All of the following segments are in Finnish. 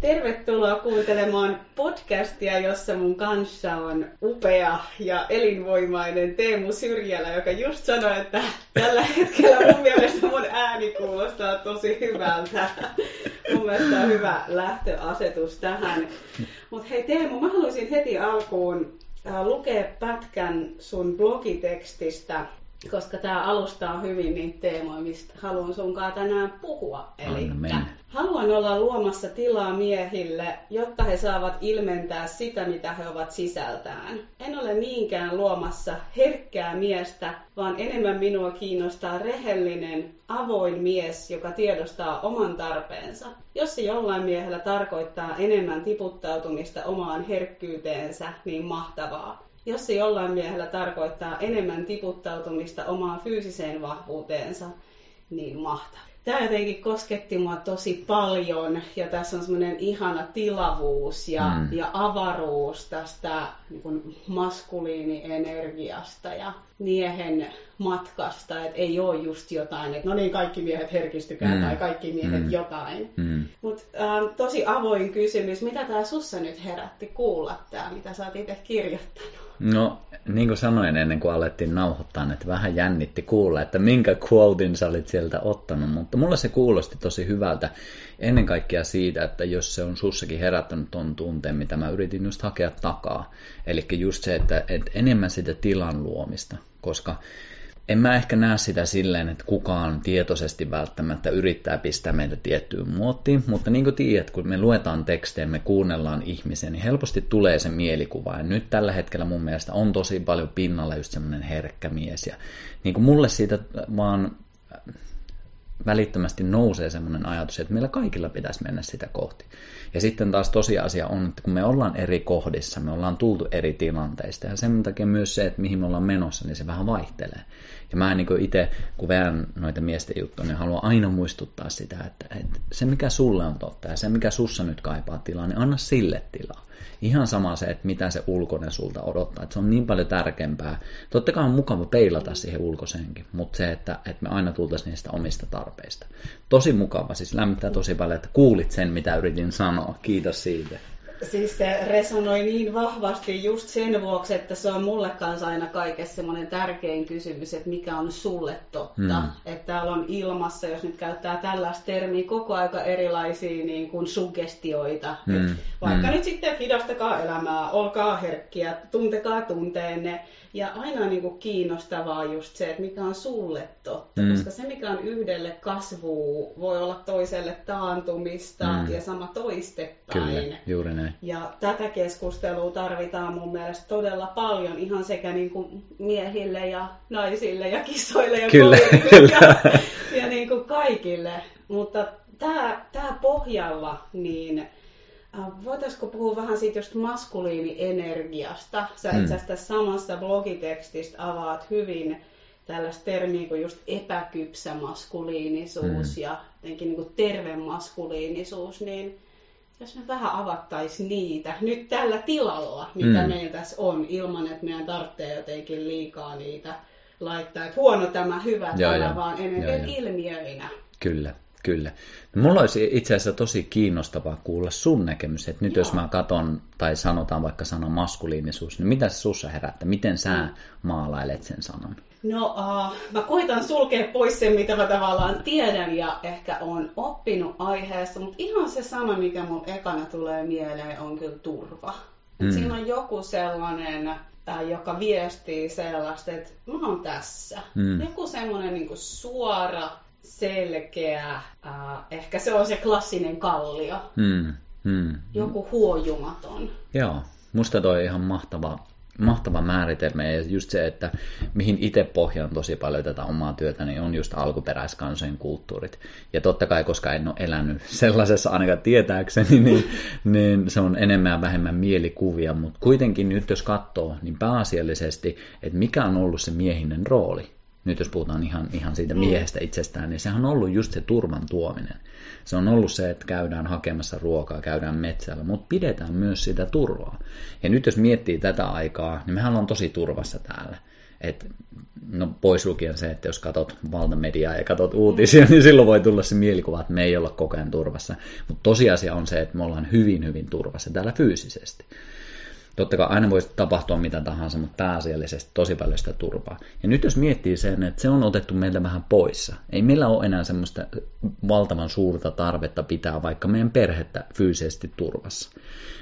Tervetuloa kuuntelemaan podcastia, jossa mun kanssa on upea ja elinvoimainen Teemu Syrjälä, joka just sanoi, että tällä hetkellä mun mielestä mun ääni kuulostaa tosi hyvältä. Mun mielestä on hyvä lähtöasetus tähän. Mutta hei Teemu, mä haluaisin heti alkuun äh, lukea pätkän sun blogitekstistä koska tämä alustaa hyvin niitä teemoja, mistä haluan sunkaan tänään puhua. Eli haluan olla luomassa tilaa miehille, jotta he saavat ilmentää sitä, mitä he ovat sisältään. En ole niinkään luomassa herkkää miestä, vaan enemmän minua kiinnostaa rehellinen, avoin mies, joka tiedostaa oman tarpeensa. Jos se jollain miehellä tarkoittaa enemmän tiputtautumista omaan herkkyyteensä, niin mahtavaa. Jos se jollain miehellä tarkoittaa enemmän tiputtautumista omaan fyysiseen vahvuuteensa, niin mahtavaa. Tämä jotenkin kosketti mua tosi paljon ja tässä on semmoinen ihana tilavuus ja, mm. ja avaruus tästä niin maskuliinienergiasta ja miehen matkasta, että ei ole just jotain, että no niin, kaikki miehet herkistykää mm. tai kaikki miehet mm. jotain. Mm. Mutta ähm, tosi avoin kysymys, mitä tämä sussa nyt herätti kuulla tämä, mitä sä oot itse kirjoittanut? No, niin kuin sanoin ennen kuin alettiin nauhoittaa, että vähän jännitti kuulla, että minkä quotein sä olit sieltä ottanut, mutta mulle se kuulosti tosi hyvältä ennen kaikkea siitä, että jos se on sussakin herättänyt ton tunteen, mitä mä yritin just hakea takaa, eli just se, että, että enemmän sitä tilan luomista, koska en mä ehkä näe sitä silleen, että kukaan tietoisesti välttämättä yrittää pistää meitä tiettyyn muottiin, mutta niin kuin tiedät, kun me luetaan tekstejä, me kuunnellaan ihmisiä, niin helposti tulee se mielikuva. Ja nyt tällä hetkellä mun mielestä on tosi paljon pinnalla just semmoinen herkkä mies. Ja niin kuin mulle siitä vaan välittömästi nousee semmoinen ajatus, että meillä kaikilla pitäisi mennä sitä kohti. Ja sitten taas tosiasia on, että kun me ollaan eri kohdissa, me ollaan tultu eri tilanteista, ja sen takia myös se, että mihin me ollaan menossa, niin se vähän vaihtelee. Ja mä niin itse, kun vedän noita miesten juttuja, niin haluan aina muistuttaa sitä, että, että se mikä sulle on totta ja se mikä sussa nyt kaipaa tilaa, niin anna sille tilaa. Ihan sama se, että mitä se ulkoinen sulta odottaa. Että se on niin paljon tärkeämpää. Totta kai on mukava peilata siihen ulkoisenkin, mutta se, että, että me aina tultaisiin niistä omista tarpeista. Tosi mukava, siis lämmittää tosi paljon, että kuulit sen, mitä yritin sanoa. Kiitos siitä. Siis se resonoi niin vahvasti just sen vuoksi, että se on mulle kanssa aina kaikessa semmoinen tärkein kysymys, että mikä on sulle totta. Mm. Että täällä on ilmassa, jos nyt käyttää tällaista termiä, koko aika erilaisia niin kuin suggestioita. Mm. Vaikka mm. nyt sitten hidastakaa elämää, olkaa herkkiä, tuntekaa tunteenne. Ja aina on niin kuin kiinnostavaa just se, että mikä on sulle totta, mm. koska se mikä on yhdelle kasvuu voi olla toiselle taantumista mm. ja sama toistepäin. Kyllä, juuri näin. Ja tätä keskustelua tarvitaan mun mielestä todella paljon ihan sekä niin kuin miehille ja naisille ja kissoille ja kyllä, kyllä. ja, ja niin kuin kaikille. Mutta tämä, tämä pohjalla, niin voitaisiko puhua vähän siitä just maskuliinienergiasta? Sä hmm. itse asiassa samassa blogitekstistä avaat hyvin tällaista termiä kuin just epäkypsä maskuliinisuus hmm. ja jotenkin niin kuin terve maskuliinisuus, niin jos me vähän avattaisiin niitä nyt tällä tilalla, mitä hmm. meillä tässä on, ilman että meidän tarvitsee jotenkin liikaa niitä laittaa, että huono tämä, hyvä ja, tämä, ja, vaan enemmän ilmiöinä. Kyllä. Kyllä. Mulla olisi itse asiassa tosi kiinnostavaa kuulla sun näkemys, että nyt Joo. jos mä katon tai sanotaan vaikka sana maskuliinisuus, niin mitä se sussa herättää? Miten sä mm. maalailet sen sanan? No, uh, mä koitan sulkea pois sen, mitä mä tavallaan tiedän ja ehkä on oppinut aiheessa, mutta ihan se sana, mikä mun ekana tulee mieleen, on kyllä turva. Mm. Siinä on joku sellainen, äh, joka viestii sellaista, että mä oon tässä. Mm. Joku semmoinen niin suora, selkeä, äh, ehkä se on se klassinen kallio. Hmm. Hmm. Joku huojumaton. Joo, musta toi ihan mahtava, mahtava määritelmä ja just se, että mihin itse pohjaan tosi paljon tätä omaa työtä, niin on just alkuperäiskansojen kulttuurit. Ja totta kai, koska en ole elänyt sellaisessa ainakaan tietääkseni, niin, niin se on enemmän ja vähemmän mielikuvia, mutta kuitenkin nyt jos katsoo, niin pääasiallisesti, että mikä on ollut se miehinen rooli nyt jos puhutaan ihan, ihan siitä mm. miehestä itsestään, niin sehän on ollut just se turvan tuominen. Se on ollut se, että käydään hakemassa ruokaa, käydään metsällä, mutta pidetään myös sitä turvaa. Ja nyt jos miettii tätä aikaa, niin mehän ollaan tosi turvassa täällä. Et, no pois lukien se, että jos katsot valtamediaa ja katsot uutisia, niin silloin voi tulla se mielikuva, että me ei olla koko ajan turvassa. Mutta tosiasia on se, että me ollaan hyvin, hyvin turvassa täällä fyysisesti. Totta kai aina voisi tapahtua mitä tahansa, mutta pääasiallisesti tosi paljon sitä turvaa. Ja nyt jos miettii sen, että se on otettu meiltä vähän poissa. Ei meillä ole enää semmoista valtavan suurta tarvetta pitää vaikka meidän perhettä fyysisesti turvassa.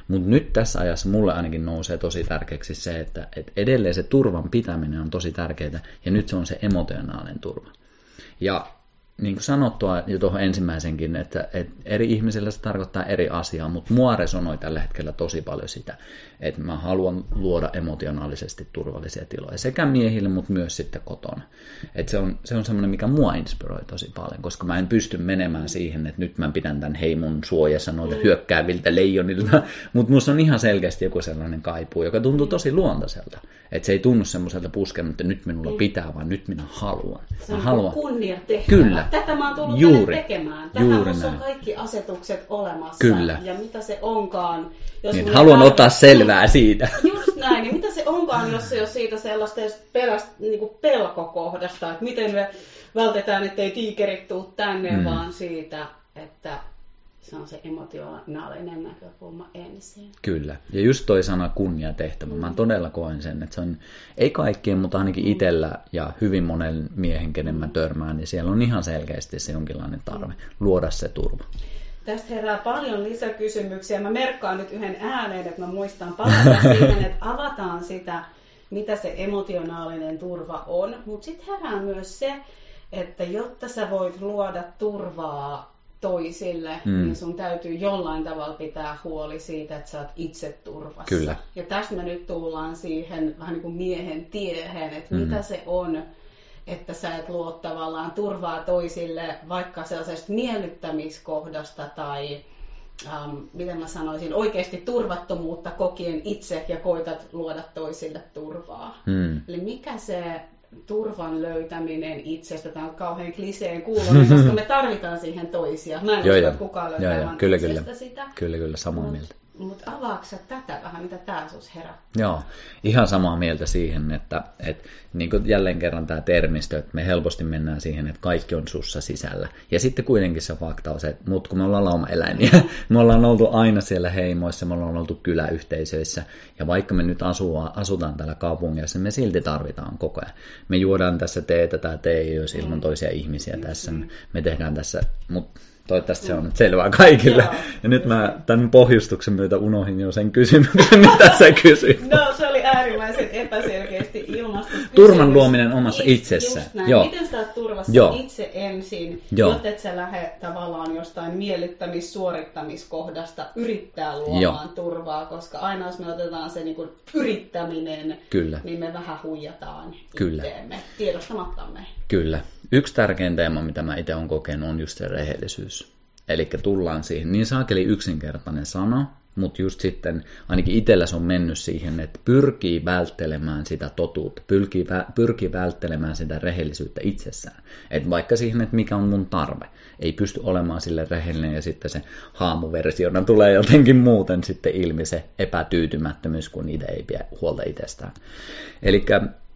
Mutta nyt tässä ajassa mulle ainakin nousee tosi tärkeäksi se, että, että edelleen se turvan pitäminen on tosi tärkeää, ja nyt se on se emotionaalinen turva. Ja niin kuin sanottua jo tuohon ensimmäisenkin, että, että eri ihmisillä se tarkoittaa eri asiaa, mutta mua resonoi tällä hetkellä tosi paljon sitä, että mä haluan luoda emotionaalisesti turvallisia tiloja sekä miehille, mutta myös sitten kotona. Että se on, se on semmoinen, mikä mua inspiroi tosi paljon, koska mä en pysty menemään siihen, että nyt mä pidän tämän heimon suojassa noita mm. hyökkääviltä leijonilta, mutta musta on ihan selkeästi joku sellainen kaipuu, joka tuntuu tosi luontaiselta. Että se ei tunnu semmoiselta pusken, että nyt minulla pitää, vaan nyt minä haluan. Se on mä haluan. kunnia tehtävä. Kyllä. Tätä mä oon tullut Juuri. tekemään. Tähän Juuri on kaikki asetukset olemassa. Kyllä. Ja mitä se onkaan. Jos Niin, haluan tarv- ottaa selvää siitä. Just näin, niin mitä se onkaan, jos se ei ole siitä sellaista edes peläst, niin kuin pelkokohdasta, että miten me vältetään, ettei tiikerit tuu tänne, Mm. mm. vaan siitä, että se on se emotionaalinen näkökulma ensin. Kyllä. Ja just toi sana kunniatehtävä. Mä todella koen sen, että se on, ei kaikkien, mutta ainakin itsellä ja hyvin monen miehen, kenen mä törmään, niin siellä on ihan selkeästi se jonkinlainen tarve luoda se turva. Tästä herää paljon lisäkysymyksiä. Mä merkkaan nyt yhden ääneen, että mä muistan palata siihen, että avataan sitä, mitä se emotionaalinen turva on. Mutta sitten herää myös se, että jotta sä voit luoda turvaa toisille, Mm. niin sun täytyy jollain tavalla pitää huoli siitä, että sä oot itse turvassa. Kyllä. Ja tästä me nyt tullaan siihen vähän niin kuin miehen tiehen, että mm. mitä se on, että sä et luo tavallaan turvaa toisille vaikka sellaisesta miellyttämiskohdasta tai ähm, miten mä sanoisin, oikeasti turvattomuutta kokien itse ja koitat luoda toisille turvaa. Hmm. Eli mikä se turvan löytäminen itsestä, tämä on kauhean kliseen kuulonen, koska me tarvitaan siihen toisia. Mä en Joo, usko, joo. kukaan löytää joo. Kyllä, kyllä. sitä. Kyllä, kyllä, samaa Mut- mieltä. Mutta avaatko sä tätä vähän, mitä tää sus herättää? Joo, ihan samaa mieltä siihen, että, että niin kuin jälleen kerran tämä termistö, että me helposti mennään siihen, että kaikki on sussa sisällä. Ja sitten kuitenkin se fakta on se, että mut kun me ollaan laumaeläimiä, me ollaan oltu aina siellä heimoissa, me ollaan oltu kyläyhteisöissä, ja vaikka me nyt asua, asutaan täällä kaupungissa, me silti tarvitaan koko ajan. Me juodaan tässä teetä tai tee olisi ilman toisia ihmisiä tässä, me tehdään tässä, mutta toivottavasti se on nyt selvää kaikille. Joo. Ja nyt mä tämän pohjustuksen myötä unohdin jo sen kysymyksen, mitä sä kysyit. No, se oli äärimmäisen epäselkeästi. Turvan luominen omassa Just itsessä. näin. Joo. Miten sä turvassa Joo. itse ensin, Joo. jotta et sä lähde tavallaan jostain miellyttämis-suorittamiskohdasta yrittää luomaan turvaa, koska aina jos me otetaan se niin kuin yrittäminen, Kyllä. niin me vähän huijataan Kyllä. itteemme, tiedostamattamme. Kyllä. Yksi tärkein teema, mitä mä itse olen kokenut, on just se rehellisyys. Eli tullaan siihen niin saakeli yksinkertainen sana, mutta just sitten ainakin itsellä se on mennyt siihen, että pyrkii välttelemään sitä totuutta, pyrkii, vä- pyrkii välttelemään sitä rehellisyyttä itsessään. Et vaikka siihen, että mikä on mun tarve, ei pysty olemaan sille rehellinen ja sitten se haamuversiona tulee jotenkin muuten sitten ilmi se epätyytymättömyys, kun niitä ei pidä huolta itsestään. Eli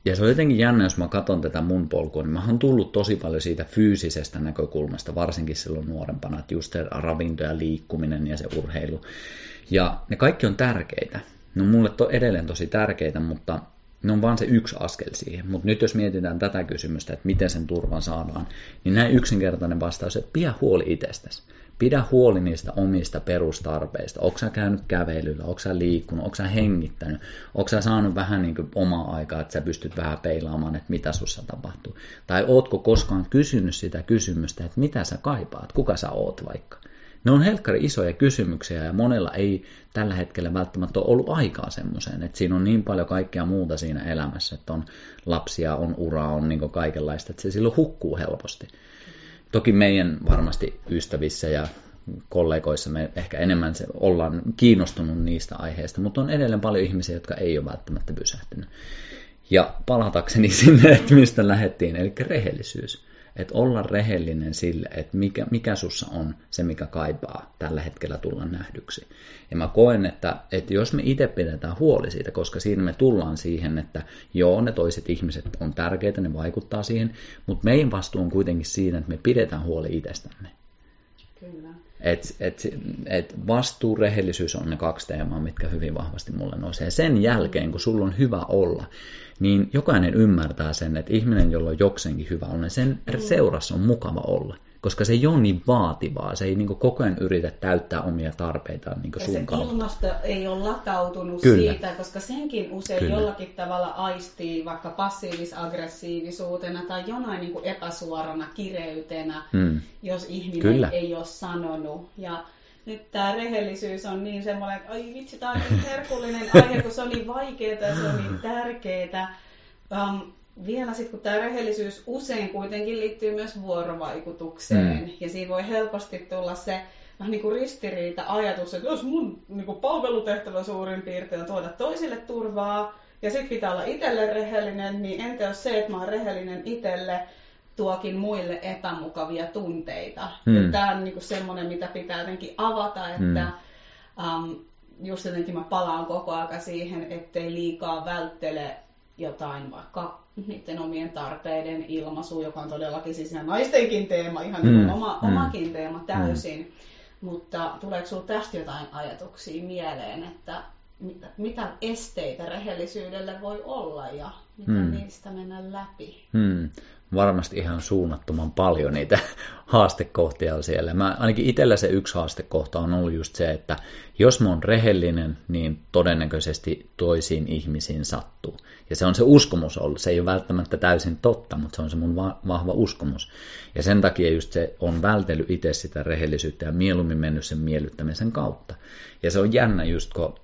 ja se on jotenkin jännä, jos mä katson tätä mun polkua, niin mä oon tullut tosi paljon siitä fyysisestä näkökulmasta, varsinkin silloin nuorempana, että just se ravinto ja liikkuminen ja se urheilu. Ja ne kaikki on tärkeitä. Ne on mulle to, edelleen tosi tärkeitä, mutta ne on vaan se yksi askel siihen. Mutta nyt jos mietitään tätä kysymystä, että miten sen turvan saadaan, niin näin yksinkertainen vastaus, että pidä huoli itsestäsi. Pidä huoli niistä omista perustarpeista. Onko sä käynyt kävelyllä, onko sä liikkunut, onko sä hengittänyt, onko sä saanut vähän niin kuin omaa aikaa, että sä pystyt vähän peilaamaan, että mitä sussa tapahtuu. Tai ootko koskaan kysynyt sitä kysymystä, että mitä sä kaipaat, kuka sä oot vaikka. Ne on helkkari isoja kysymyksiä ja monella ei tällä hetkellä välttämättä ole ollut aikaa semmoiseen, että siinä on niin paljon kaikkea muuta siinä elämässä, että on lapsia, on uraa, on niin kaikenlaista, että se silloin hukkuu helposti. Toki meidän varmasti ystävissä ja kollegoissa me ehkä enemmän se, ollaan kiinnostunut niistä aiheista, mutta on edelleen paljon ihmisiä, jotka ei ole välttämättä pysähtynyt. Ja palatakseni sinne, että mistä lähdettiin, eli rehellisyys. Että olla rehellinen sille, että mikä, mikä sussa on se, mikä kaipaa tällä hetkellä tulla nähdyksi. Ja mä koen, että, että jos me itse pidetään huoli siitä, koska siinä me tullaan siihen, että joo, ne toiset ihmiset on tärkeitä, ne vaikuttaa siihen, mutta meidän vastuu on kuitenkin siinä, että me pidetään huoli itsestämme. Kyllä. Et, et, et vastuu, rehellisyys on ne kaksi teemaa, mitkä hyvin vahvasti mulle nousee. Sen jälkeen, kun sulla on hyvä olla, niin jokainen ymmärtää sen, että ihminen, jolla on jokseenkin hyvä olla, niin sen mm. seurassa on mukava olla. Koska se ei ole niin vaativaa, se ei niin koko ajan yritä täyttää omia tarpeitaan niin sun se kautta. ilmasto ei ole latautunut Kyllä. siitä, koska senkin usein Kyllä. jollakin tavalla aistii vaikka passiivis-aggressiivisuutena tai jonain niin kuin epäsuorana kireytenä, Mm. jos ihminen Kyllä. ei ole sanonut. Ja nyt tämä rehellisyys on niin semmoinen, että ai vitsi, tämä on niin herkullinen aihe, kun se on niin vaikeaa ja se on niin tärkeää. Um, vielä sitten, kun tämä rehellisyys usein kuitenkin liittyy myös vuorovaikutukseen, Mm. ja siinä voi helposti tulla se vähän niin kuin ristiriita-ajatus, että jos mun niin kuin palvelutehtävä suurin piirtein on tuoda toisille turvaa, ja sitten pitää olla itselle rehellinen, niin entä jos se, että mä oon rehellinen itselle, tuokin muille epämukavia tunteita. Mm. Tämä on niinku semmoinen, mitä pitää jotenkin avata, että um, just jotenkin mä palaan koko aika siihen, ettei liikaa välttele jotain vaikka niiden omien tarpeiden ilmaisu, joka on todellakin siis naistenkin teema, ihan Mm, mm. oma, mm. omakin teema täysin. Mutta tuleeko sinulla tästä jotain ajatuksia mieleen, että mitä, mitä esteitä rehellisyydelle voi olla ja miten Mm. niistä mennä läpi? Hmm. Varmasti ihan suunnattoman paljon niitä haastekohtia siellä. Mä, ainakin itsellä se yksi haastekohta on ollut just se, että jos mä oon rehellinen, niin todennäköisesti toisiin ihmisiin sattuu. Ja se on se uskomus ollut. Se ei ole välttämättä täysin totta, mutta se on se mun va- vahva uskomus. Ja sen takia just se on vältellyt itse sitä rehellisyyttä ja mieluummin mennyt sen miellyttämisen kautta. Ja se on jännä just, kun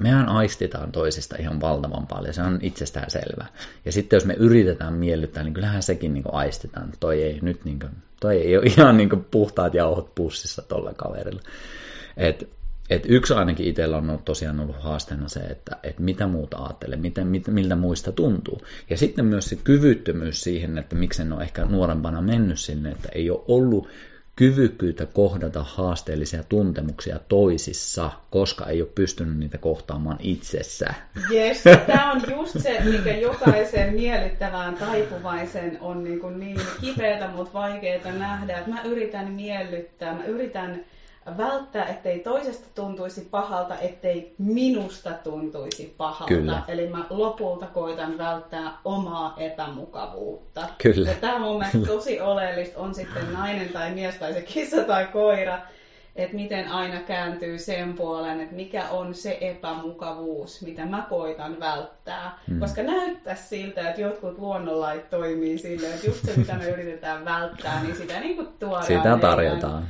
mehän aistitaan toisista ihan valtavan paljon, se on itsestään selvää. Ja sitten jos me yritetään miellyttää, niin kyllähän sekin niin aistitaan. Toi ei nyt niin kuin, toi ei ole ihan niin puhtaat jauhot pussissa tuolla kaverilla. Et, et yksi ainakin itsellä on tosiaan ollut haasteena se, että et mitä muuta ajattelee, miten, mit, miltä muista tuntuu. Ja sitten myös se kyvyttömyys siihen, että miksi en ole ehkä nuorempana mennyt sinne, että ei ole ollut kyvykkyyttä kohdata haasteellisia tuntemuksia toisissa, koska ei ole pystynyt niitä kohtaamaan itsessä. Yes, tämä on just se, mikä jokaisen miellyttävään taipuvaisen on niin, niin kipeätä, mutta vaikeaa nähdä. Että mä yritän miellyttää, mä yritän välttää, ettei toisesta tuntuisi pahalta, ettei minusta tuntuisi pahalta. Kyllä. Eli mä lopulta koitan välttää omaa epämukavuutta. Kyllä. Ja tämä on mun mielestä tosi oleellista, on sitten nainen tai mies tai se kissa tai koira, että miten aina kääntyy sen puolen, että mikä on se epämukavuus, mitä mä koitan välttää. Mm. Koska näyttää siltä, että jotkut luonnonlait toimii silleen, että just se, mitä me yritetään välttää, niin sitä niin kuin tuodaan Sitä meidän tarjotaan.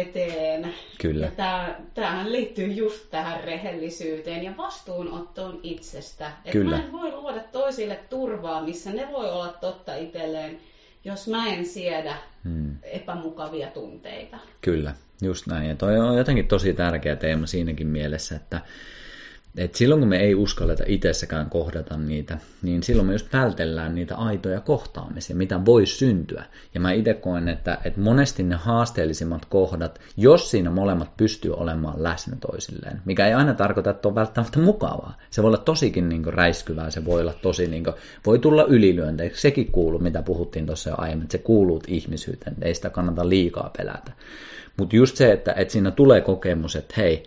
Eteen. Kyllä. Ja tämähän liittyy just tähän rehellisyyteen ja vastuunottoon itsestä. Että Kyllä. mä en voi luoda toisille turvaa, missä ne voi olla totta itselleen, jos mä en siedä Hmm. epämukavia tunteita. Kyllä, just näin. Ja toi on jotenkin tosi tärkeä teema siinäkin mielessä, että, että silloin kun me ei uskalleta itsessäkään kohdata niitä, niin silloin me just vältellään niitä aitoja kohtaamisia, mitä voi syntyä. Ja mä itse koen, että, että monesti ne haasteellisimmat kohdat, jos siinä molemmat pystyy olemaan läsnä toisilleen, mikä ei aina tarkoita, että on välttämättä mukavaa. Se voi olla tosikin niin kuin räiskyvää, se voi olla tosi, niin kuin, voi tulla ylilyöntejä, sekin kuuluu, mitä puhuttiin tuossa jo aiemmin, että se kuuluu ihmisyyteen, ei sitä kannata liikaa pelätä. Mutta just se, että, että siinä tulee kokemus, että hei,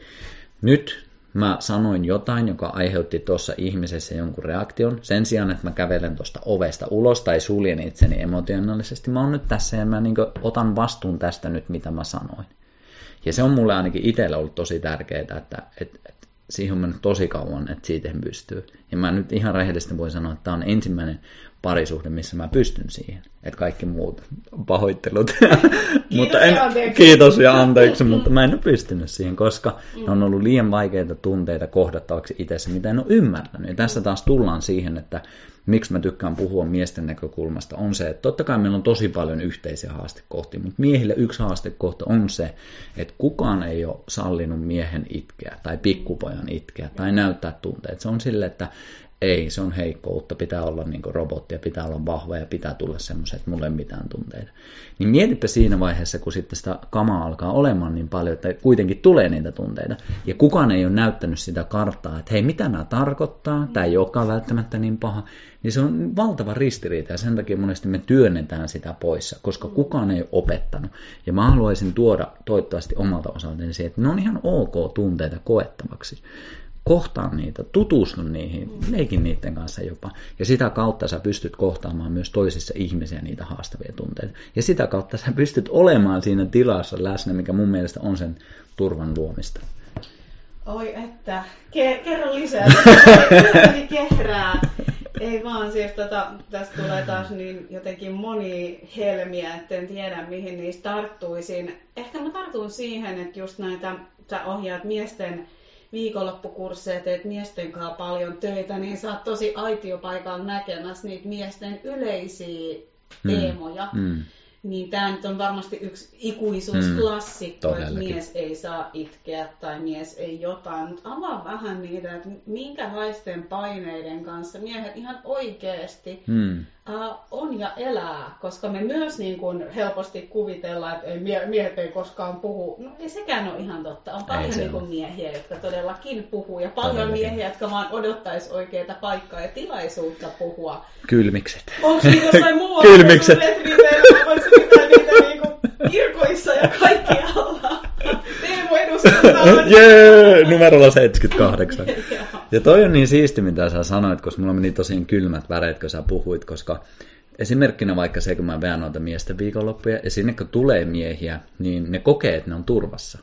nyt mä sanoin jotain, joka aiheutti tuossa ihmisessä jonkun reaktion. Sen sijaan, että mä kävelen tuosta ovesta ulos tai suljen itseni emotionaalisesti, mä oon nyt tässä ja mä niin otan vastuun tästä nyt, mitä mä sanoin. Ja se on mulle ainakin itsellä ollut tosi tärkeää, että, että, että siihen on mennyt tosi kauan, että siitä pystyy. Ja mä nyt ihan rehellisesti voin sanoa, että tämä on ensimmäinen parisuhde, missä mä pystyn siihen. Että kaikki muut pahoittelut. mutta en, ja kiitos ja anteeksi, mutta mä en ole pystynyt siihen, koska ne on ollut liian vaikeita tunteita kohdattavaksi itsessä, mitä en ole ymmärtänyt. Ja tässä taas tullaan siihen, että miksi mä tykkään puhua miesten näkökulmasta, on se, että totta kai meillä on tosi paljon yhteisiä haastekohtia, mutta miehille yksi haastekohta on se, että kukaan ei ole sallinut miehen itkeä tai pikkupojan itkeä tai näyttää tunteet. Se on sille, että Ei, se on heikkoutta. Pitää olla niin robottia, pitää olla vahva ja pitää tulla semmoiset, että mulle ei mitään tunteita. Niin mietipä siinä vaiheessa, kun sitten sitä kamaa alkaa olemaan niin paljon, että kuitenkin tulee niitä tunteita. Ja kukaan ei ole näyttänyt sitä karttaa, että hei, mitä nämä tarkoittaa, tämä ei olekaan välttämättä niin paha. Niin se on valtava ristiriita ja sen takia monesti me työnnetään sitä pois, koska kukaan ei ole opettanut. Ja mä haluaisin tuoda toivottavasti omalta osaltani siihen, että ne on ihan ok tunteita koettavaksi kohtaan niitä, tutustu niihin, leikin niiden kanssa jopa. Ja sitä kautta sä pystyt kohtaamaan myös toisissa ihmisiä niitä haastavia tunteita. Ja sitä kautta sä pystyt olemaan siinä tilassa läsnä, mikä mun mielestä on sen turvan luomista. Oi että, Ke- kerro lisää. kehrää. Ei vaan, siis tota, tästä tulee taas niin jotenkin moni helmiä, että en tiedä mihin niistä tarttuisin. Ehkä mä tartun siihen, että just näitä, sä ohjaat miesten viikonloppukursseja, teet miesten kanssa paljon töitä, niin sä oot tosi aitiopaikalla näkemässä niitä miesten yleisiä mm. teemoja. Mm. Mm. Niin tämä nyt on varmasti yksi ikuisuusklassikko, mm, että mies ei saa itkeä tai mies ei jotain. Mutta avaa vähän niitä, että minkälaisten paineiden kanssa miehet ihan oikeasti mm uh, on ja elää, koska me myös niin kuin helposti kuvitellaan, että ei, miehet ei koskaan puhu. No ei sekään ole ihan totta. On paljon niin kuin miehiä, jotka todellakin puhuu ja paljon Todellakin. miehiä, jotka vaan odottaisi oikeita paikkaa ja tilaisuutta puhua. Kylmikset. Onko jossain muualla? Kylmikset. Voisi pitää niitä niin kuin kirkoissa ja kaikkialla. Teemu eduskuntaa. Jee, numerolla 78. Ja toi on niin siisti, mitä sä sanoit, koska mulla meni tosi kylmät väreet, kun sä puhuit, koska esimerkkinä vaikka se, kun mä veän noita miesten viikonloppuja, ja sinne kun tulee miehiä, niin ne kokee, että ne on turvassa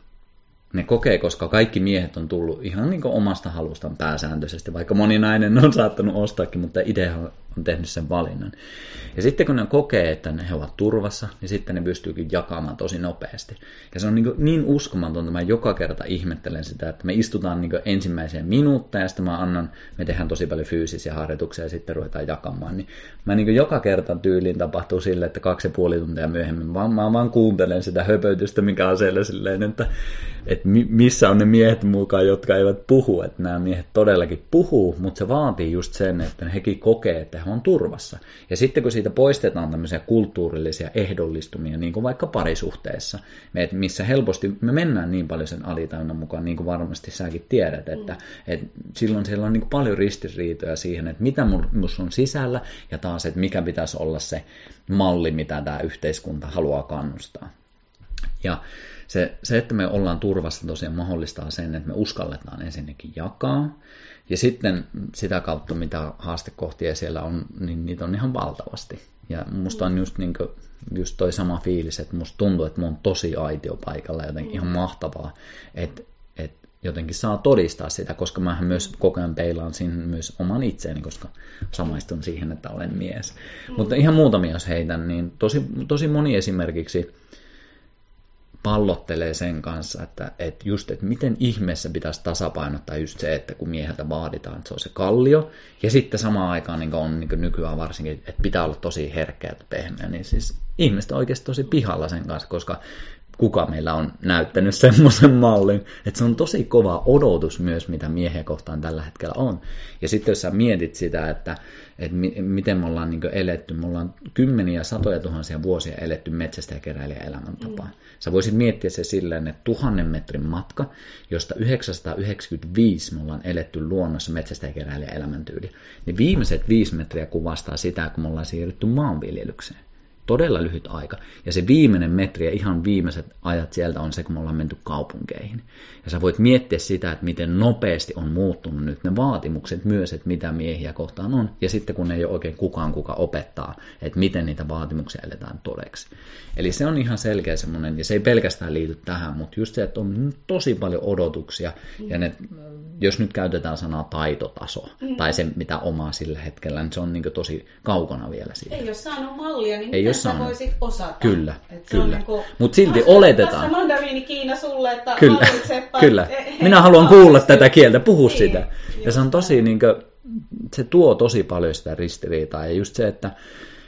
ne kokee, koska kaikki miehet on tullut ihan niin omasta halustaan pääsääntöisesti, vaikka moni nainen on saattanut ostaakin, mutta on tehnyt sen valinnan. Ja sitten kun ne kokee, että ne he ovat turvassa, niin sitten ne pystyykin jakamaan tosi nopeasti. Ja se on niin, niin uskomatonta, mä joka kerta ihmettelen sitä, että me istutaan niin ensimmäiseen minuutteen ja sitten mä annan, me tehdään tosi paljon fyysisiä harjoituksia ja sitten ruvetaan jakamaan. Niin mä niin joka kerta tyyliin tapahtuu sille, että kaksi ja puoli tuntia myöhemmin vaan, mä vaan kuuntelen sitä höpötystä, mikä on siellä silleen, että, että missä on ne miehet mukaan, jotka eivät puhu, että nämä miehet todellakin puhuu, mutta se vaatii just sen, että hekin kokee, että on turvassa. Ja sitten kun siitä poistetaan tämmöisiä kulttuurillisia ehdollistumia, niin kuin vaikka parisuhteessa, missä helposti me mennään niin paljon sen alitäynnä mukaan, niin kuin varmasti säkin tiedät, että, mm. että silloin siellä on niin paljon ristiriitoja siihen, että mitä minussa on sisällä, ja taas, että mikä pitäisi olla se malli, mitä tämä yhteiskunta haluaa kannustaa. Ja se, se, että me ollaan turvassa tosiaan mahdollistaa sen, että me uskalletaan ensinnäkin jakaa, ja sitten sitä kautta, mitä haastekohtia siellä on, niin niitä on ihan valtavasti. Ja musta on just, niin kuin, just toi sama fiilis, että musta tuntuu, että mä oon tosi aitio paikalla, jotenkin ihan mahtavaa, että, että jotenkin saa todistaa sitä, koska mä myös koko ajan peilaan siinä myös oman itseeni, koska samaistun siihen, että olen mies. Mm. Mutta ihan muutamia jos heitän, niin tosi, tosi moni esimerkiksi pallottelee sen kanssa, että, että just, että miten ihmeessä pitäisi tasapainottaa just se, että kun mieheltä vaaditaan, että se on se kallio, ja sitten samaan aikaan niin on niin nykyään varsinkin, että pitää olla tosi herkkä ja pehmeä, niin siis ihmiset on oikeasti tosi pihalla sen kanssa, koska kuka meillä on näyttänyt semmoisen mallin, että se on tosi kova odotus myös, mitä miehiä kohtaan tällä hetkellä on. Ja sitten jos sä mietit sitä, että, että mi- miten me ollaan niin eletty, me ollaan kymmeniä, satoja tuhansia vuosia eletty metsästä ja keräilijä elämäntapaa. Mm. Sä voisit miettiä se silleen, että tuhannen metrin matka, josta 995 me ollaan eletty luonnossa metsästä ja keräilijä elämäntyyli, niin viimeiset viisi metriä kuvastaa sitä, kun me ollaan siirrytty maanviljelykseen todella lyhyt aika. Ja se viimeinen metri ja ihan viimeiset ajat sieltä on se, kun me ollaan menty kaupunkeihin. Ja sä voit miettiä sitä, että miten nopeasti on muuttunut nyt ne vaatimukset myös, että mitä miehiä kohtaan on. Ja sitten kun ei ole oikein kukaan, kuka opettaa, että miten niitä vaatimuksia eletään todeksi. Eli se on ihan selkeä semmoinen, ja se ei pelkästään liity tähän, mutta just se, että on tosi paljon odotuksia. Ja ne, jos nyt käytetään sanaa taitotaso, mm. tai se mitä omaa sillä hetkellä, niin se on niin tosi kaukana vielä siitä. Ei ole saanut mallia, niin ei jos sä voisit osata. Kyllä, Et kyllä. Niin Mutta silti tässä, oletetaan. Tässä mandariini Kiina sulle, että kyllä, kyllä. Minä haluan kuulla tätä kieltä, puhu niin, sitä. Ja se on tosi, niin kuin, se tuo tosi paljon sitä ristiriitaa. Ja just se, että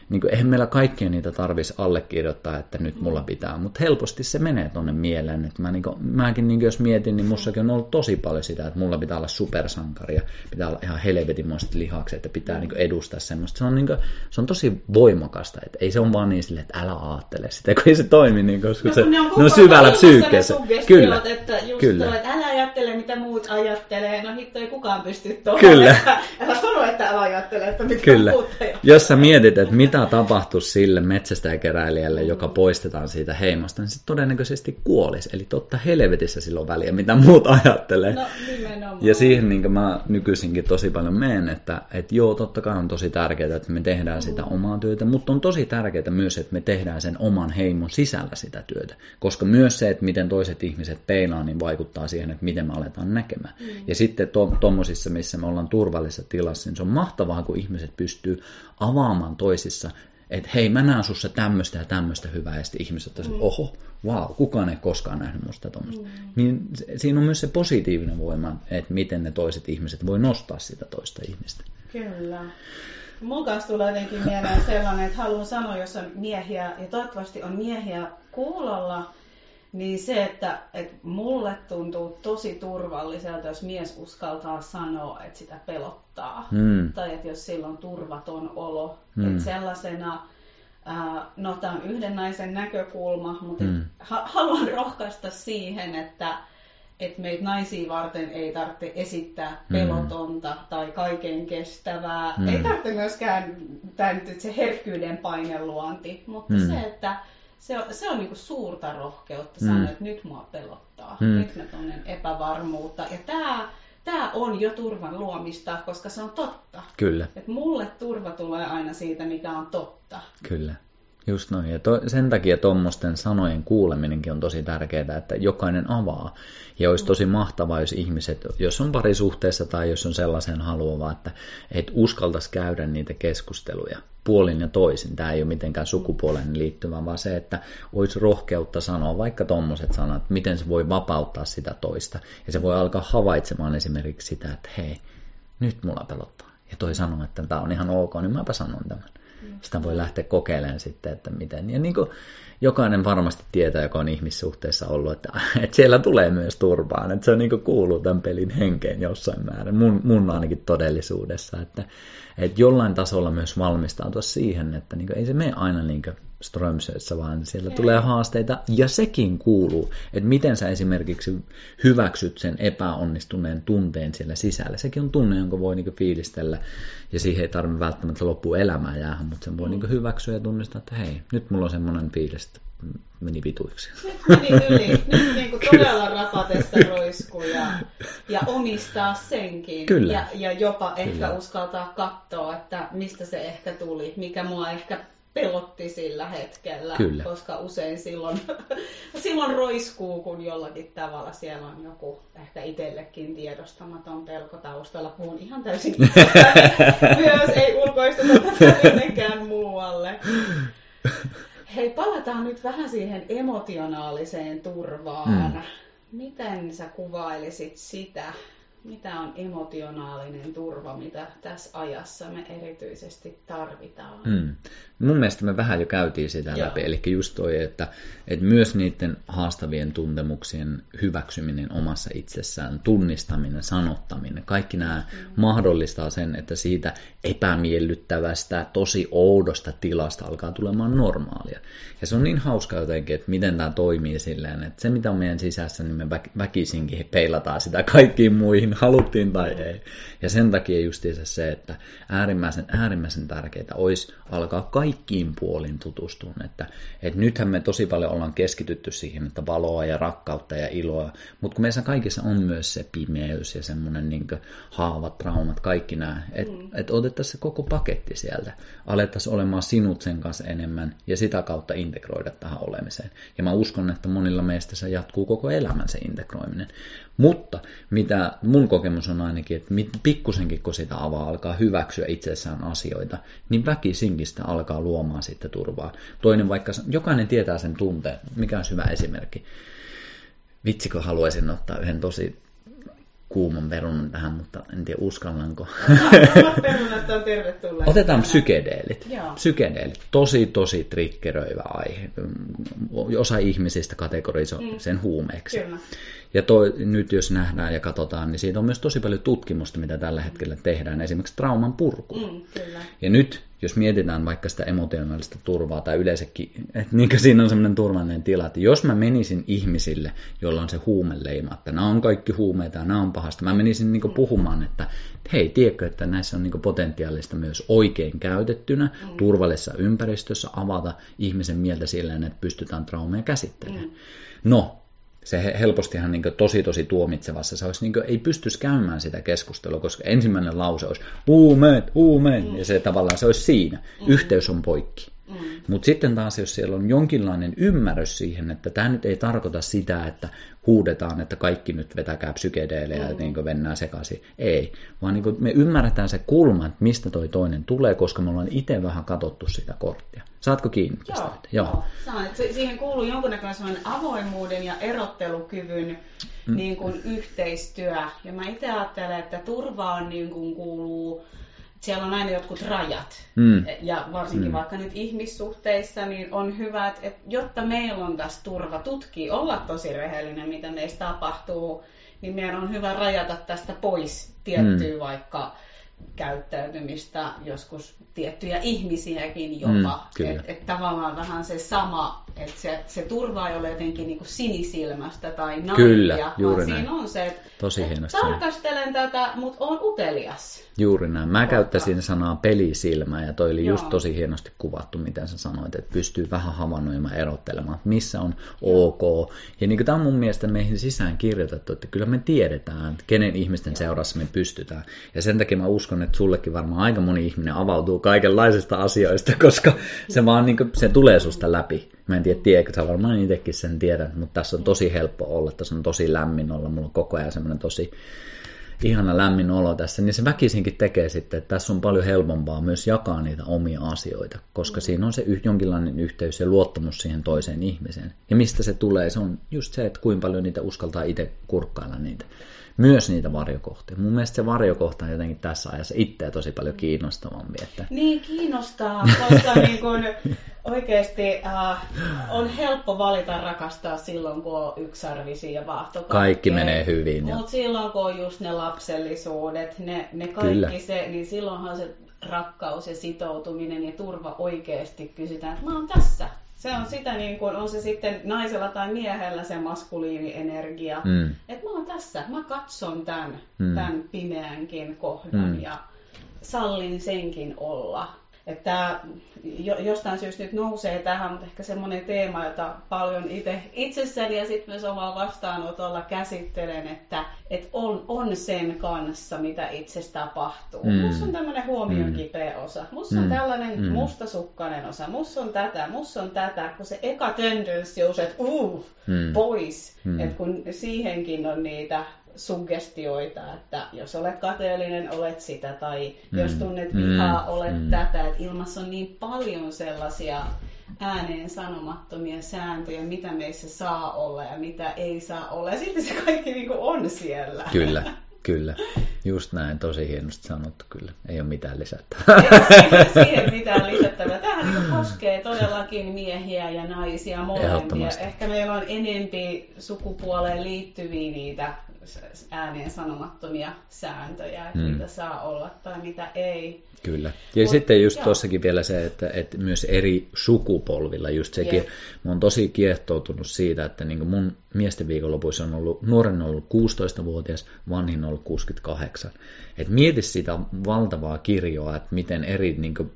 niin kuin, eihän meillä kaikkia niitä tarvitsisi allekirjoittaa, että nyt mulla pitää, mutta helposti se menee tonne mieleen. Että mä, niin kuin, mäkin niin kuin, jos mietin, niin mussakin on ollut tosi paljon sitä, että mulla pitää olla supersankari ja pitää olla ihan helvetimoiset lihakset, että pitää niin kuin, edustaa semmoista. Se on, niin kuin, se on tosi voimakasta, että ei se on vaan niin sille, että älä ajattele sitä, kun ei se toimi niin, koska no, se, ne on, ne on syvällä psyykkeessä. Kyllä, että just kyllä. Tuo, että älä ajattele, mitä muut ajattelee. No hitto, ei kukaan pysty tuohon. Kyllä. älä sano, että älä ajattele, että mitä kyllä. muut ajattelee. Jos sä mietit, että mitä tapahtuisi sille metsästäjäkeräilijälle, joka poistetaan siitä heimosta, niin se todennäköisesti kuolisi. Eli totta helvetissä silloin väliä, mitä muut ajattelee. No, nimenomaan. Ja siihen niin mä nykyisinkin tosi paljon menen, että, että joo, totta kai on tosi tärkeää, että me tehdään sitä mm. omaa työtä, mutta on tosi tärkeää myös, että me tehdään sen oman heimon sisällä sitä työtä. Koska myös se, että miten toiset ihmiset peilaa, niin vaikuttaa siihen, että miten me aletaan näkemään. Mm. Ja sitten tuommoisissa, to, missä me ollaan turvallisessa tilassa, niin se on mahtavaa, kun ihmiset pystyy avaamaan toisissa, että hei, mä näen sussa tämmöistä ja tämmöistä hyvää, ja sitten ihmiset on, mm. oho, wow, kukaan ei koskaan nähnyt musta tuommoista. Mm. Niin siinä on myös se positiivinen voima, että miten ne toiset ihmiset voi nostaa sitä toista ihmistä. Kyllä. Mun kanssa tulee jotenkin mieleen sellainen, että haluan sanoa, jos on miehiä, ja toivottavasti on miehiä kuulolla, niin se, että, että mulle tuntuu tosi turvalliselta, jos mies uskaltaa sanoa, että sitä pelottaa. Mm. Tai että jos sillä on turvaton olo. Mm. Että sellaisena, ää, no tämä on yhden naisen näkökulma, mutta mm. ha- haluan rohkaista siihen, että että meitä naisia varten ei tarvitse esittää pelotonta mm. tai kaiken kestävää. Mm. Ei tarvitse myöskään tämä nyt se herkkyyden paineluonti, mutta mm. se, että se on, se on niinku suurta rohkeutta sanoa, mm. että nyt mua pelottaa, mm. nyt mä tunnen epävarmuutta. Ja tämä tää on jo turvan luomista, koska se on totta. Kyllä. Et mulle turva tulee aina siitä, mikä on totta. Kyllä. Just noin. Ja to, sen takia tuommoisten sanojen kuuleminenkin on tosi tärkeää, että jokainen avaa. Ja olisi tosi mahtavaa, jos ihmiset, jos on parisuhteessa tai jos on sellaisen haluava, että et uskaltaisi käydä niitä keskusteluja puolin ja toisin. Tämä ei ole mitenkään sukupuolen liittyvä, vaan se, että olisi rohkeutta sanoa vaikka tuommoiset sanat, että miten se voi vapauttaa sitä toista. Ja se voi alkaa havaitsemaan esimerkiksi sitä, että hei, nyt mulla pelottaa. Ja toi sanoo, että tämä on ihan ok, niin mäpä sanon tämän. Sitä voi lähteä kokeilemaan sitten, että miten. Ja niin kuin jokainen varmasti tietää, joka on ihmissuhteessa ollut, että, että siellä tulee myös turpaan. Että se on niin kuin kuuluu tämän pelin henkeen jossain määrin, mun, mun ainakin todellisuudessa. Että, että jollain tasolla myös valmistautua siihen, että niin kuin, ei se mene aina niin kuin Strömsössä, vaan siellä Ei. tulee haasteita, ja sekin kuuluu, että miten sä esimerkiksi hyväksyt sen epäonnistuneen tunteen siellä sisällä. Sekin on tunne, jonka voi niinku fiilistellä, ja siihen ei tarvitse välttämättä loppu elämää jäädä, mutta sen voi mm. niinku hyväksyä ja tunnistaa, että hei, nyt mulla on semmoinen fiilis, että meni vituiksi. Nyt meni yli. Nyt niin kuin todella rapatessa roiskuu ja, ja omistaa senkin. Kyllä. Ja, ja jopa ehkä Kyllä. uskaltaa katsoa, että mistä se ehkä tuli, mikä mua ehkä pelotti sillä hetkellä, Kyllä. koska usein silloin, silloin roiskuu, kun jollakin tavalla siellä on joku ehkä itsellekin tiedostamaton pelko taustalla. Puhun ihan täysin myös, ei ulkoisteta tätä minnekään muualle. Hei, palataan nyt vähän siihen emotionaaliseen turvaan. Hmm. Miten sä kuvailisit sitä? Mitä on emotionaalinen turva, mitä tässä ajassa me erityisesti tarvitaan. Mm. Mun mielestä me vähän jo käytiin sitä Joo. läpi, eli just toi, että, että myös niiden haastavien tuntemuksien hyväksyminen omassa itsessään, tunnistaminen, sanottaminen, kaikki nämä mm. mahdollistaa sen, että siitä epämiellyttävästä, tosi oudosta tilasta alkaa tulemaan normaalia. Ja se on niin hauska jotenkin, että miten tämä toimii silleen, että se mitä on meidän sisässä, niin me väkisinkin peilataan sitä kaikkiin muihin haluttiin tai ei. Ja sen takia justiinsa se, että äärimmäisen, äärimmäisen tärkeää olisi alkaa kaikkiin puolin tutustua. Että, että nythän me tosi paljon ollaan keskitytty siihen, että valoa ja rakkautta ja iloa, mutta kun meissä kaikissa on myös se pimeys ja semmoinen niin haavat, traumat, kaikki nämä, että mm. et otettaisiin se koko paketti sieltä, alettaisiin olemaan sinut sen kanssa enemmän ja sitä kautta integroida tähän olemiseen. Ja mä uskon, että monilla meistä se jatkuu koko elämän se integroiminen. Mutta mitä mun kokemus on ainakin, että pikkusenkin kun sitä avaa, alkaa hyväksyä itsessään asioita, niin väkisinkin sitä alkaa luomaan sitten turvaa. Toinen vaikka, jokainen tietää sen tunteen, mikä on hyvä esimerkki. Vitsi, kun haluaisin ottaa yhden tosi kuuman perunan tähän, mutta en tiedä uskallanko. Perunat on tervetulleet. Otetaan psykedeelit. Joo. Psykedeelit. Tosi, tosi triggeröivä aihe. Osa ihmisistä kategorisoi Mm. sen huumeeksi. Kyllä. Ja toi, nyt jos nähdään ja katsotaan, niin siitä on myös tosi paljon tutkimusta, mitä tällä hetkellä tehdään, esimerkiksi trauman purku. Mm, kyllä. Ja nyt, jos mietitään vaikka sitä emotionaalista turvaa tai yleensäkin, että niin siinä on semmoinen turvallinen tila, että jos mä menisin ihmisille, joilla on se huumeleima, että nämä on kaikki huumeita ja nämä on pahasta, mä menisin niin puhumaan, että hei, tiedätkö, että näissä on niin potentiaalista myös oikein käytettynä, mm. turvallisessa ympäristössä avata ihmisen mieltä sillä että pystytään traumeja käsittelemään. Mm. No, se he- helpostihan niin tosi tosi tuomitsevassa, se olisi niin ei pystyisi käymään sitä keskustelua, koska ensimmäinen lause olisi huumeet, huumeet, mm. ja se tavallaan se olisi siinä. Mm. Yhteys on poikki. Mm. Mutta sitten taas, jos siellä on jonkinlainen ymmärrys siihen, että tämä nyt ei tarkoita sitä, että huudetaan, että kaikki nyt vetäkää psykedeelejä mm. ja niin mennään sekaisin. Ei, vaan niin me ymmärretään se kulma, että mistä toi toinen tulee, koska me ollaan itse vähän katsottu sitä korttia. Saatko kiinni tästä? Joo, nyt? Joo. joo. Saan, että siihen kuuluu jonkunnäköinen sellainen avoimuuden ja erottelukyvyn mm. niin kuin yhteistyö. Ja mä itse ajattelen, että turvaan niin kuin kuuluu, siellä on aina jotkut rajat. Mm. Ja varsinkin mm. vaikka nyt ihmissuhteissa, niin on hyvä, että, jotta meillä on tässä turva tutkia, olla tosi rehellinen, mitä meistä tapahtuu, niin meidän on hyvä rajata tästä pois tiettyä mm. vaikka käyttäytymistä, joskus tiettyjä ihmisiäkin jopa. Mm, että et tavallaan vähän se sama, että se, se turva ei ole jotenkin niinku sinisilmästä tai naivia, Kyllä, juuri vaan näin. siinä on se, että Tosi et hienosti sanottu. tarkastelen tätä, mutta on utelias. Juuri näin. Mä käyttäisin sanaa pelisilmä ja toi oli just Joo. tosi hienosti kuvattu, miten sä sanoit, että pystyy vähän havainnoimaan erottelemaan, että missä on ok. Ja niin tämä on mun mielestä meihin sisään kirjoitettu, että kyllä me tiedetään, että kenen ihmisten seurassa me pystytään. Ja sen takia mä uskon, että sullekin varmaan aika moni ihminen avautuu kaikenlaisista asioista, koska se vaan niin se tulee susta läpi. Mä en tiedä, tiedätkö, sä varmaan itsekin sen tiedät, mutta tässä on tosi helppo olla, tässä on tosi lämmin olla, mulla on koko ajan semmoinen tosi ihana lämmin olo tässä, niin se väkisinkin tekee sitten, että tässä on paljon helpompaa myös jakaa niitä omia asioita, koska siinä on se jonkinlainen yhteys ja luottamus siihen toiseen ihmiseen. Ja mistä se tulee, se on just se, että kuinka paljon niitä uskaltaa itse kurkkailla niitä. Myös niitä varjokohtia. Mun mielestä se varjokohta on jotenkin tässä ajassa itseä tosi paljon kiinnostavampi. Että Niin kiinnostaa, koska niin kun oikeasti äh, on helppo valita rakastaa silloin, kun on yksarvisia ja vaahto Kaikki menee hyvin, Mutta silloin, kun on just ne lapsellisuudet, ne, ne kaikki Kyllä. se, niin silloinhan se rakkaus ja sitoutuminen ja turva oikeasti kysytään, että mä oon tässä. Se on sitä niin kuin, on se sitten naisella tai miehellä se maskuliinienergia. Mm. Että mä oon tässä, mä katson tämän, Mm. tämän pimeänkin kohdan Mm. ja sallin senkin olla. Että jo, jostain syystä nyt nousee tähän, mutta ehkä semmoinen teema, jota paljon itse itsessäni ja sitten myös omalla vastaanotolla käsittelen, että, että on, on sen kanssa, mitä itsestä tapahtuu. Mm. Mm. Musta on tämmöinen huomion Mm. kipeä osa. Musta on Mm. tällainen Mm. mustasukkainen osa. Musta on tätä, musta on tätä. Kun se eka tendenssi on se, että uh, Mm. pois. Mm. Että kun siihenkin on niitä suggestioita, että jos olet kateellinen, olet sitä, tai Mm. jos tunnet Mm. vihaa, olet Mm. tätä. Että ilmassa on niin paljon sellaisia ääneen sanomattomia sääntöjä, mitä meissä saa olla ja mitä ei saa olla. Ja silti se kaikki niin kuin on siellä. Kyllä, kyllä. Just näin, tosi hienosti sanottu kyllä. Ei ole mitään lisättävää. Ei ole siihen mitään niin koskee todellakin miehiä ja naisia molempia. Ehkä meillä on enempi sukupuoleen liittyviä niitä ääneen sanomattomia sääntöjä, että Mm. mitä saa olla tai mitä ei. Kyllä. Ja Mut- sitten just tuossakin vielä se, että, että myös eri sukupolvilla just sekin, Jep. mä oon tosi kiehtoutunut siitä, että niin mun miesten viikonlopuissa on ollut, nuoren on ollut 16-vuotias, vanhin on ollut 68. Et mieti sitä valtavaa kirjoa, että miten eri niin kuin,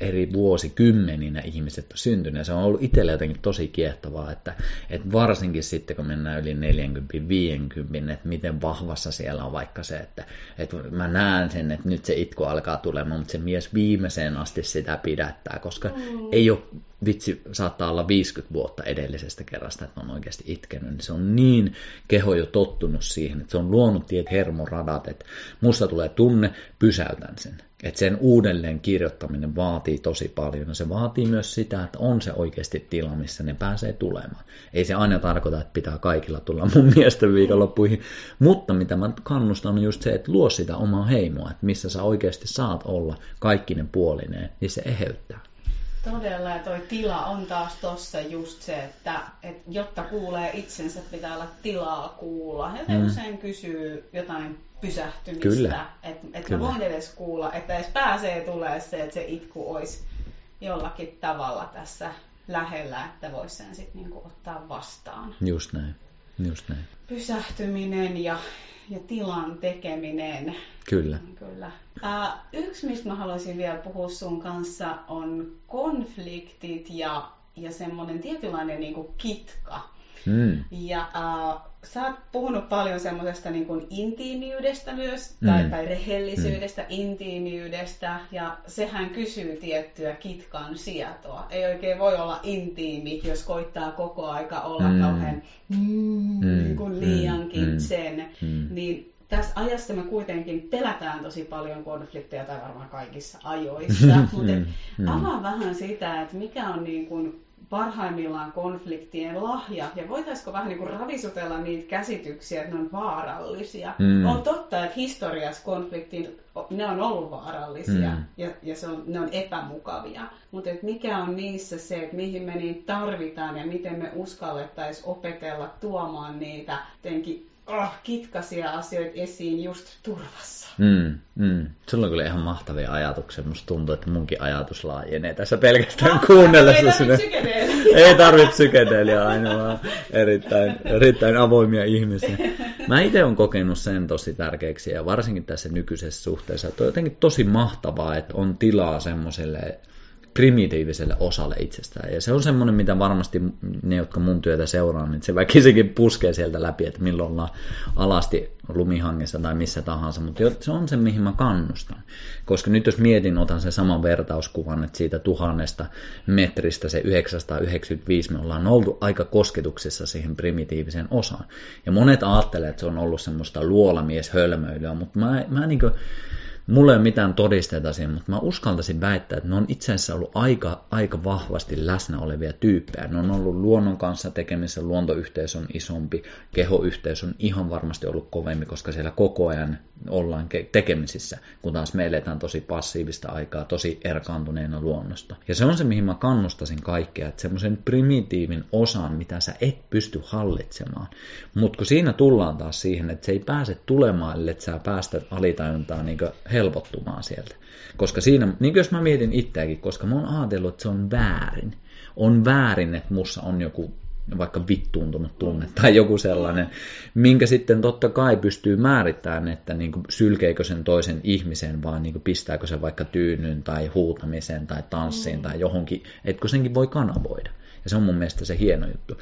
eri vuosikymmeninä ihmiset on syntynyt. Ja se on ollut itselle jotenkin tosi kiehtovaa, että, että varsinkin sitten kun mennään yli 40-50, että miten vahvassa siellä on vaikka se, että, että mä näen sen, että nyt se itku alkaa tulemaan, mutta se mies viimeiseen asti sitä pidättää, koska mm. ei ole vitsi saattaa olla 50 vuotta edellisestä kerrasta, että on oikeasti itkenyt, niin se on niin keho jo tottunut siihen, että se on luonut tiet hermoradat, että musta tulee tunne, pysäytän sen. Että sen uudelleen kirjoittaminen vaatii tosi paljon. Ja se vaatii myös sitä, että on se oikeasti tila, missä ne pääsee tulemaan. Ei se aina tarkoita, että pitää kaikilla tulla mun miesten viikonloppuihin. Mutta mitä mä kannustan on just se, että luo sitä omaa heimoa, että missä sä oikeasti saat olla kaikkinen puolineen, niin se eheyttää. Todella, ja toi tila on taas tossa just se, että, että jotta kuulee itsensä, pitää olla tilaa kuulla. Ja mm. usein kysyy jotain pysähtymistä, Kyllä. että et mä voin edes kuulla, että edes pääsee tulee se, että se itku olisi jollakin tavalla tässä lähellä, että voisi sen sitten niinku ottaa vastaan. Just näin. Just näin. Pysähtyminen ja, ja tilan tekeminen. Kyllä. Kyllä. Uh, yksi, mistä mä haluaisin vielä puhua sun kanssa, on konfliktit ja, ja semmoinen tietynlainen niin kuin kitka. Mm. Ja uh, sä oot puhunut paljon semmoisesta niin kuin intiimiydestä myös, mm. tai, tai rehellisyydestä, mm. intiimiydestä, ja sehän kysyy tiettyä kitkan sietoa. Ei oikein voi olla intiimi, jos koittaa koko aika olla mm. kauhean mm, mm. Niin kuin liiankin mm. sen. Mm. Niin tässä ajassa me kuitenkin pelätään tosi paljon konflikteja, tai varmaan kaikissa ajoissa, mutta mm. avaa vähän sitä, että mikä on niin kuin parhaimmillaan konfliktien lahja, ja voitaisiko vähän niin kuin ravisutella niitä käsityksiä, että ne on vaarallisia. Mm. On totta, että historiassa konfliktin, ne on ollut vaarallisia, mm. ja, ja se on, ne on epämukavia. Mutta mikä on niissä se, että mihin me niitä tarvitaan, ja miten me uskallettaisiin opetella tuomaan niitä jotenkin oh, kitkaisia asioita esiin just turvassa. Mm, mm. Sulla on kyllä ihan mahtavia ajatuksia. Musta tuntuu, että munkin ajatus laajenee tässä pelkästään kuunnellessa. Ei tarvitse Ei tarvitse psykedeeliä aina, vaan erittäin, erittäin avoimia ihmisiä. Mä itse olen kokenut sen tosi tärkeäksi ja varsinkin tässä nykyisessä suhteessa, että on jotenkin tosi mahtavaa, että on tilaa semmoiselle primitiiviselle osalle itsestään. Ja se on semmoinen, mitä varmasti ne, jotka mun työtä seuraa, niin se väkisikin puskee sieltä läpi, että milloin ollaan alasti lumihangessa tai missä tahansa. Mutta se on se, mihin mä kannustan. Koska nyt jos mietin, otan sen saman vertauskuvan, että siitä tuhannesta metristä se 995, me ollaan oltu aika kosketuksessa siihen primitiiviseen osaan. Ja monet ajattelee, että se on ollut semmoista luolamies hölmöilyä, mutta mä, mä niin kuin, Mulla ei ole mitään todisteita siihen, mutta mä uskaltaisin väittää, että ne on itse asiassa ollut aika, aika vahvasti läsnä olevia tyyppejä. Ne on ollut luonnon kanssa tekemissä, luontoyhteisö on isompi, kehoyhteisö on ihan varmasti ollut kovempi, koska siellä koko ajan ollaan tekemisissä, kun taas me eletään tosi passiivista aikaa, tosi erkaantuneena luonnosta. Ja se on se, mihin mä kannustasin kaikkea, että semmoisen primitiivin osan, mitä sä et pysty hallitsemaan. Mutta kun siinä tullaan taas siihen, että se ei pääse tulemaan, ellei sä päästä alitajuntaa niin helpottumaan sieltä. Koska siinä, niin kuin jos mä mietin itseäkin, koska mä oon ajatellut, että se on väärin. On väärin, että mussa on joku vaikka vittuuntunut tunne tai joku sellainen, minkä sitten totta kai pystyy määrittämään, että niin kuin sylkeekö sen toisen ihmisen vai niin kuin pistääkö se vaikka tyynyn tai huutamiseen tai tanssiin mm. tai johonkin, etkö senkin voi kanavoida. Ja se on mun mielestä se hieno juttu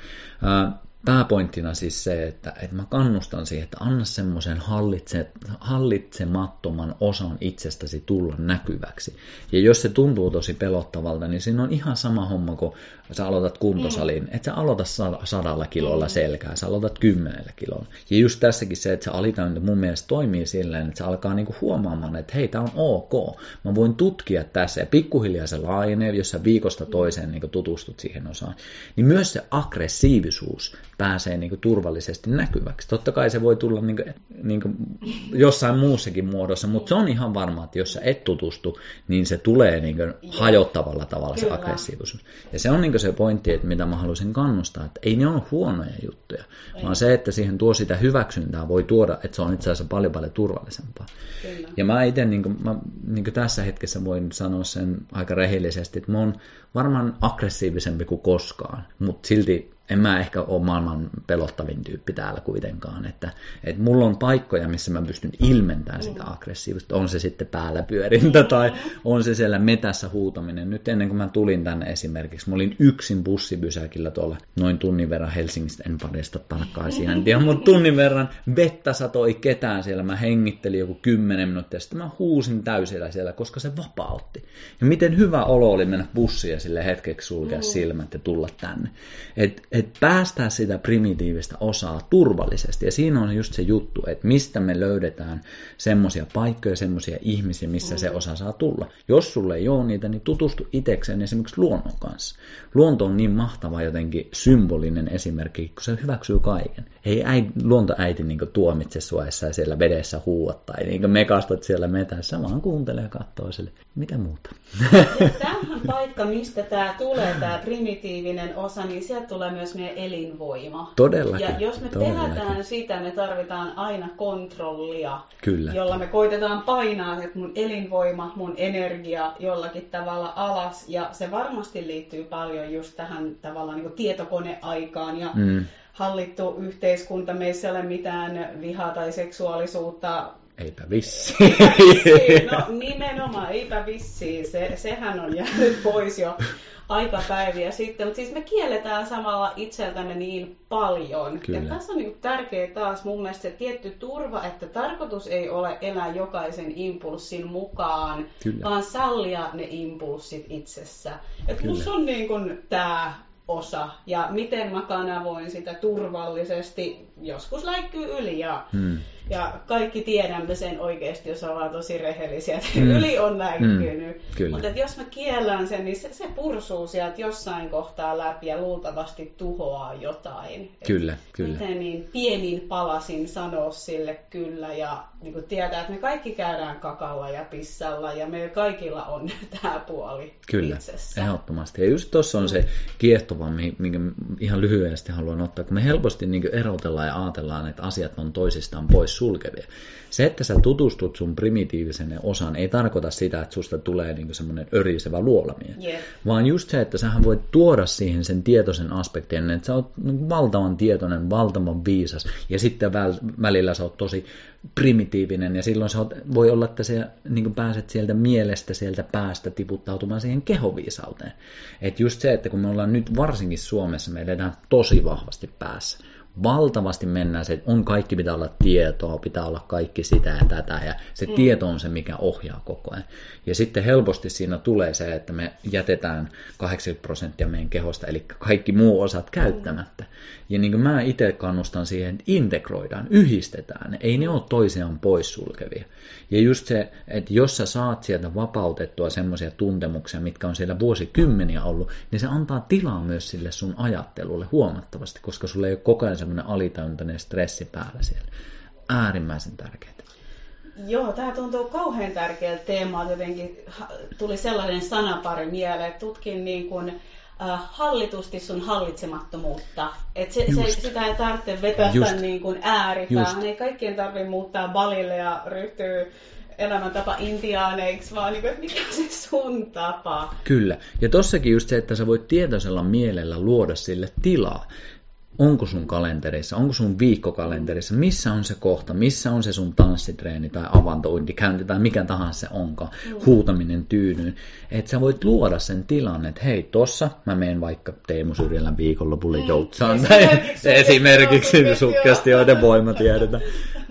pääpointtina siis se, että, että mä kannustan siihen, että anna semmoisen hallitse, hallitsemattoman osan itsestäsi tulla näkyväksi. Ja jos se tuntuu tosi pelottavalta, niin siinä on ihan sama homma, kun sä aloitat kuntosalin. Mm. Että sä aloita sadalla kilolla mm. selkää, sä aloitat kymmenellä kilolla. Ja just tässäkin se, että se alitajunta mun mielestä toimii silleen, että se alkaa niinku huomaamaan, että hei, tää on ok. Mä voin tutkia tässä ja pikkuhiljaa se laajenee, jos sä viikosta toiseen niinku tutustut siihen osaan. Niin myös se aggressiivisuus pääsee niin kuin turvallisesti näkyväksi. Totta kai se voi tulla niin kuin, niin kuin jossain muussakin muodossa, mutta se on ihan varma, että jos sä et tutustu, niin se tulee niin kuin hajottavalla tavalla Kyllä. se aggressiivisuus. Ja se on niin kuin se pointti, että mitä mä haluaisin kannustaa, että ei ne ole huonoja juttuja, ei. vaan se, että siihen tuo sitä hyväksyntää voi tuoda, että se on itse asiassa paljon paljon turvallisempaa. Kyllä. Ja mä itse niin kuin, mä, niin kuin tässä hetkessä voin sanoa sen aika rehellisesti, että mä oon varmaan aggressiivisempi kuin koskaan, mutta silti en mä ehkä ole maailman pelottavin tyyppi täällä kuitenkaan. Että, että mulla on paikkoja, missä mä pystyn ilmentämään sitä mm. aggressiivista. On se sitten päällä pyörintä tai on se siellä metässä huutaminen. Nyt ennen kuin mä tulin tänne esimerkiksi, mä olin yksin bussipysäkillä tuolla noin tunnin verran Helsingistä, en siihen, en tiedä, mutta tunnin verran vettä satoi ketään siellä. Mä hengittelin joku kymmenen minuuttia, sitten mä huusin täysillä siellä, koska se vapautti. Ja miten hyvä olo oli mennä bussiin ja sille hetkeksi sulkea mm. silmät ja tulla tänne. Et, et päästää sitä primitiivistä osaa turvallisesti. Ja siinä on just se juttu, että mistä me löydetään semmoisia paikkoja, semmoisia ihmisiä, missä se osa saa tulla. Jos sulle ei ole niitä, niin tutustu itsekseen esimerkiksi luonnon kanssa. Luonto on niin mahtava jotenkin symbolinen esimerkki, kun se hyväksyy kaiken. Ei äi, luontoäiti niin tuomitse sua, ja siellä vedessä huuat tai niin mekastat siellä metässä, vaan kuuntelee ja katsoo sille, mitä muuta. Tämähän paikka, mistä tämä tulee, tämä primitiivinen osa, niin sieltä tulee myös meidän elinvoima. Todellakin. Ja jos me todellakin. pelätään sitä, me tarvitaan aina kontrollia, Kyllä. jolla me koitetaan painaa että mun elinvoima, mun energia jollakin tavalla alas. Ja se varmasti liittyy paljon just tähän tavallaan niin tietokoneaikaan ja mm hallittu yhteiskunta, meissä ei ole mitään vihaa tai seksuaalisuutta Eipä vissi. No nimenomaan, eipä vissi. Se, sehän on jäänyt pois jo aikapäiviä sitten. Mutta siis me kielletään samalla itseltämme niin paljon. Kyllä. Ja tässä on niin tärkeää taas mun mielestä se tietty turva, että tarkoitus ei ole elää jokaisen impulssin mukaan, Kyllä. vaan sallia ne impulssit itsessä. Että musta on niin kuin tämä osa ja miten mä kanavoin sitä turvallisesti. Joskus läikkyy yli ja hmm. Ja kaikki tiedämme sen oikeasti, jos ollaan tosi rehellisiä, että mm. yli on näkynyt. Mm. Mutta jos mä kiellän sen, niin se, se pursuu sieltä jossain kohtaa läpi ja luultavasti tuhoaa jotain. Kyllä, Et kyllä. Miten niin pienin palasin sanoa sille kyllä ja niin kuin tietää, että me kaikki käydään kakalla ja pissalla ja me kaikilla on tämä puoli Kyllä, itsessä. ehdottomasti. Ja just tuossa on se kiehtova, minkä ihan lyhyesti haluan ottaa, kun me helposti niin erotellaan ja ajatellaan, että asiat on toisistaan pois sulkevia. Se, että sä tutustut sun primitiivisen osan, ei tarkoita sitä, että susta tulee niin semmoinen örisevä luolamia. Yeah. Vaan just se, että sähän voit tuoda siihen sen tietoisen aspektin, että sä oot niin valtavan tietoinen, valtavan viisas, ja sitten välillä sä oot tosi primitiivinen ja silloin oot, voi olla, että sä niin pääset sieltä mielestä, sieltä päästä tiputtautumaan siihen kehoviisauteen. Että just se, että kun me ollaan nyt varsinkin Suomessa, me edetään tosi vahvasti päässä valtavasti mennään se, että on kaikki pitää olla tietoa, pitää olla kaikki sitä ja tätä, ja se mm. tieto on se, mikä ohjaa koko ajan. Ja sitten helposti siinä tulee se, että me jätetään 80 prosenttia meidän kehosta, eli kaikki muu osat käyttämättä. Ja niin kuin mä itse kannustan siihen, että integroidaan, yhdistetään, ei ne ole toisiaan poissulkevia. Ja just se, että jos sä saat sieltä vapautettua semmoisia tuntemuksia, mitkä on siellä vuosikymmeniä ollut, niin se antaa tilaa myös sille sun ajattelulle huomattavasti, koska sulle ei ole koko ajan semmoinen alitäyntäinen stressi päällä siellä. Äärimmäisen tärkeää. Joo, tämä tuntuu kauhean tärkeältä teemalta. Jotenkin tuli sellainen sanapari mieleen, että tutkin niin kuin, äh, hallitusti sun hallitsemattomuutta. Et se, se, sitä ei tarvitse vetästä niin kuin ääripäähän. Ei kaikkien tarvitse muuttaa balille ja ryhtyä elämäntapa intiaaneiksi, vaan niin kuin, mikä se sun tapa. Kyllä. Ja tossakin just se, että sä voit tietoisella mielellä luoda sille tilaa onko sun kalenterissa, onko sun viikkokalenterissa, missä on se kohta, missä on se sun tanssitreeni tai avantointikäynti tai mikä tahansa se onkaan, mm. huutaminen tyynyyn. Että sä voit luoda sen tilan, että hei, tossa mä menen vaikka Teemu Syrjälän viikonlopulle mm. joutsaan. Esimerkiksi, esimerkiksi sukkeasti joiden voima tiedetään.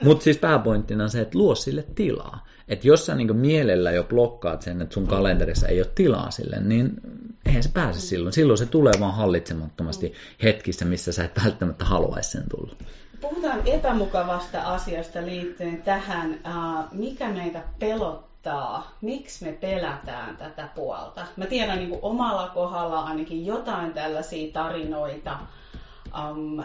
Mutta siis pääpointtina on se, että luo sille tilaa. Että jos sä niin mielellä jo blokkaat sen, että sun kalenterissa ei ole tilaa sille, niin eihän se pääse mm. silloin. Silloin se tulee vaan hallitsemattomasti hetkissä, missä sä et välttämättä haluaisi sen tulla. Puhutaan epämukavasta asiasta liittyen tähän, mikä meitä pelottaa, miksi me pelätään tätä puolta. Mä tiedän niin kuin omalla kohdalla ainakin jotain tällaisia tarinoita, um,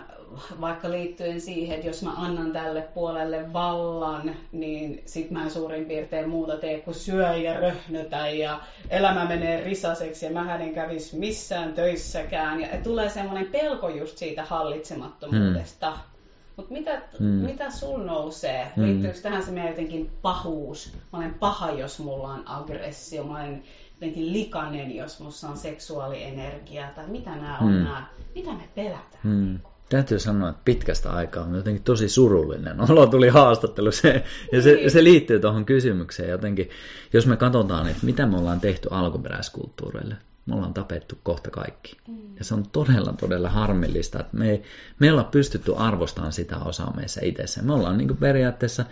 vaikka liittyen siihen, että jos mä annan tälle puolelle vallan, niin sit mä en suurin piirtein muuta tee kuin syö ja röhnötä ja elämä menee risaseksi ja mä en kävisi missään töissäkään. Ja tulee semmoinen pelko just siitä hallitsemattomuudesta. Hmm. Mutta mitä, mm. mitä sul nousee? Mm. Liittyykö tähän se meidän jotenkin pahuus? Mä olen paha, jos mulla on aggressio. Mä olen jotenkin likainen, jos mulla on seksuaalienergia. Tai mitä nämä on mm. nämä? Mitä me pelätään? Mm. Täytyy sanoa, että pitkästä aikaa on jotenkin tosi surullinen olo tuli haastattelu. Se, ja se, niin. se liittyy tuohon kysymykseen jotenkin. Jos me katsotaan, että mitä me ollaan tehty alkuperäiskulttuureille, me ollaan tapettu kohta kaikki. Mm. Ja se on todella, todella harmillista, että me ei, me ei olla pystytty arvostamaan sitä osaa meissä itsessä. Me ollaan niin periaatteessa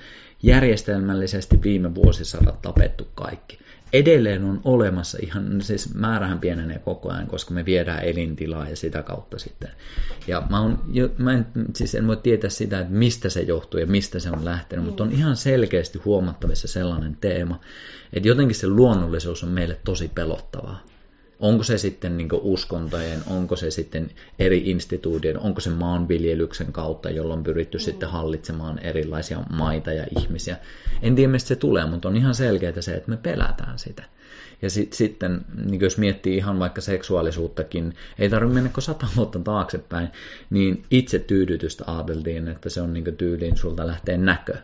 järjestelmällisesti viime vuosisadat tapettu kaikki edelleen on olemassa ihan, siis määrähän pienenee koko ajan, koska me viedään elintilaa ja sitä kautta sitten. Ja mä, on, mä en, siis en voi tietää sitä, että mistä se johtuu ja mistä se on lähtenyt, mm. mutta on ihan selkeästi huomattavissa sellainen teema, että jotenkin se luonnollisuus on meille tosi pelottavaa. Onko se sitten niin uskontojen, onko se sitten eri instituutioiden, onko se maanviljelyksen kautta, jolloin on pyritty mm. sitten hallitsemaan erilaisia maita ja ihmisiä. En tiedä, mistä se tulee, mutta on ihan selkeää se, että me pelätään sitä. Ja sit, sitten, niin jos miettii ihan vaikka seksuaalisuuttakin, ei tarvitse mennä kuin sata vuotta taaksepäin, niin itse tyydytystä ajateltiin, että se on niin tyyliin sulta lähtee näkö.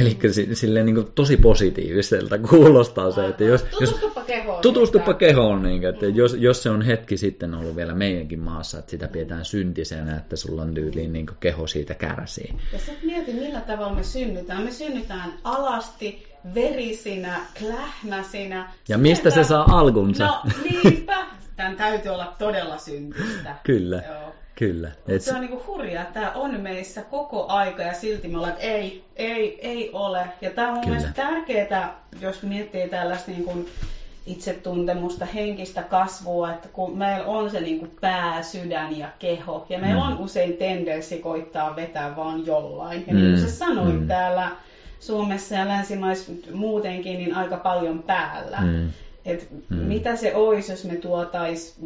Eli silleen niin tosi positiiviselta kuulostaa se, että jos... Kehoon. Tutustupa kehoon, niin, että jos, jos se on hetki sitten ollut vielä meidänkin maassa, että sitä pidetään syntisenä, että sulla on tyyliin niin keho siitä kärsii. Ja sä mieti, millä tavalla me synnytään. Me synnytään alasti, verisinä, klähmäsinä. Ja mistä se saa alkunsa? No niinpä. Tämän täytyy olla todella syntistä. Kyllä. Joo. Kyllä. Et... Se on niinku hurjaa, että tämä on meissä koko aika ja silti me ollaan, että ei, ei, ei ole. Ja tämä on mun Kyllä. mielestä tärkeää, jos miettii tällaista niin kuin itsetuntemusta, henkistä kasvua, että kun meillä on se niin kuin pää, sydän ja keho, ja meillä mm. on usein tendenssi koittaa vetää vaan jollain. Ja mm. niin kuin sä sanoit mm. täällä Suomessa ja länsimaissa muutenkin, niin aika paljon päällä. Mm. Et mm. mitä se olisi, jos me tuotais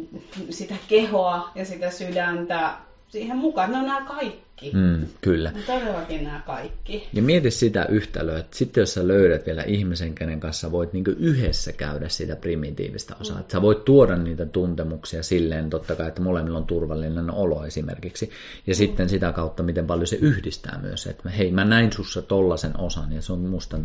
sitä kehoa ja sitä sydäntä siihen mukaan. Ne on nämä kaikki. Mm, kyllä. Ne todellakin nämä kaikki. Ja mieti sitä yhtälöä, että sitten jos sä löydät vielä ihmisen, kenen kanssa voit niinku yhdessä käydä sitä primitiivistä osaa. Mm. Että sä voit tuoda niitä tuntemuksia silleen totta kai, että molemmilla on turvallinen olo esimerkiksi. Ja mm. sitten sitä kautta, miten paljon se yhdistää myös. Että hei, mä näin sussa tollasen osan ja se on musta,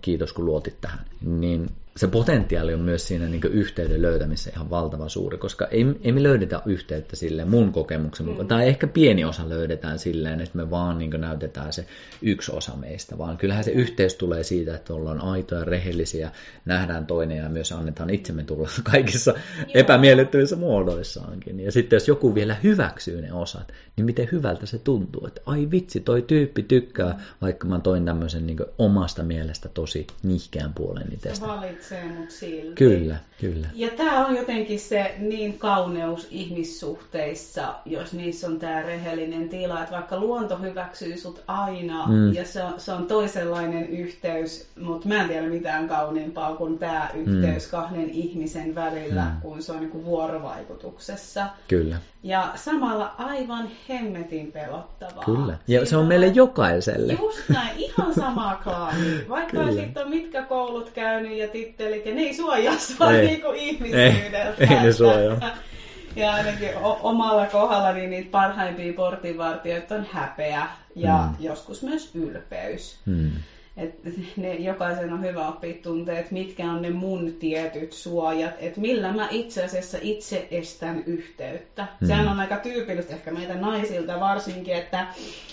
kiitos kun luotit tähän. Niin se potentiaali on myös siinä niin yhteyden löytämisessä ihan valtava suuri, koska ei, ei me löydetä yhteyttä sille mun kokemuksen mukaan, mm. tai ehkä pieni osa löydetään silleen, että me vaan niin näytetään se yksi osa meistä, vaan kyllähän se yhteys tulee siitä, että ollaan aitoja, rehellisiä, nähdään toinen ja myös annetaan itsemme tulla kaikissa Joo. epämiellyttävissä muodoissaankin. Ja sitten jos joku vielä hyväksyy ne osat, niin miten hyvältä se tuntuu, että ai vitsi, toi tyyppi tykkää, vaikka mä toin tämmöisen niin omasta mielestä tosi nihkeän puolen itsestä tarvitsee mut silti. Kyllä, kyllä. Ja tämä on jotenkin se niin kauneus ihmissuhteissa, jos niissä on tämä rehellinen tila, että vaikka luonto hyväksyy sut aina mm. ja se on, se on toisenlainen yhteys, mutta mä en tiedä mitään kauniimpaa kuin tämä yhteys mm. kahden ihmisen välillä, mm. kun se on niin vuorovaikutuksessa. Kyllä. Ja samalla aivan hemmetin pelottavaa. Kyllä. Ja Siitä se on meille jokaiselle. Just näin, ihan sama klaani. Vaikka sitten on mitkä koulut käynyt ja tittelit, ja ne ei suojaa sua ei. niin kuin ihmisyydeltä. Ei, ei ne suojaa. Ja ainakin omalla kohdalla niin niitä parhaimpia portinvartijoita on häpeä ja mm. joskus myös ylpeys. Mm. Et ne, jokaisen on hyvä oppia tuntea, että mitkä on ne mun tietyt suojat, että millä mä itse asiassa itse estän yhteyttä. Mm. Sehän on aika tyypillistä ehkä meitä naisilta varsinkin, että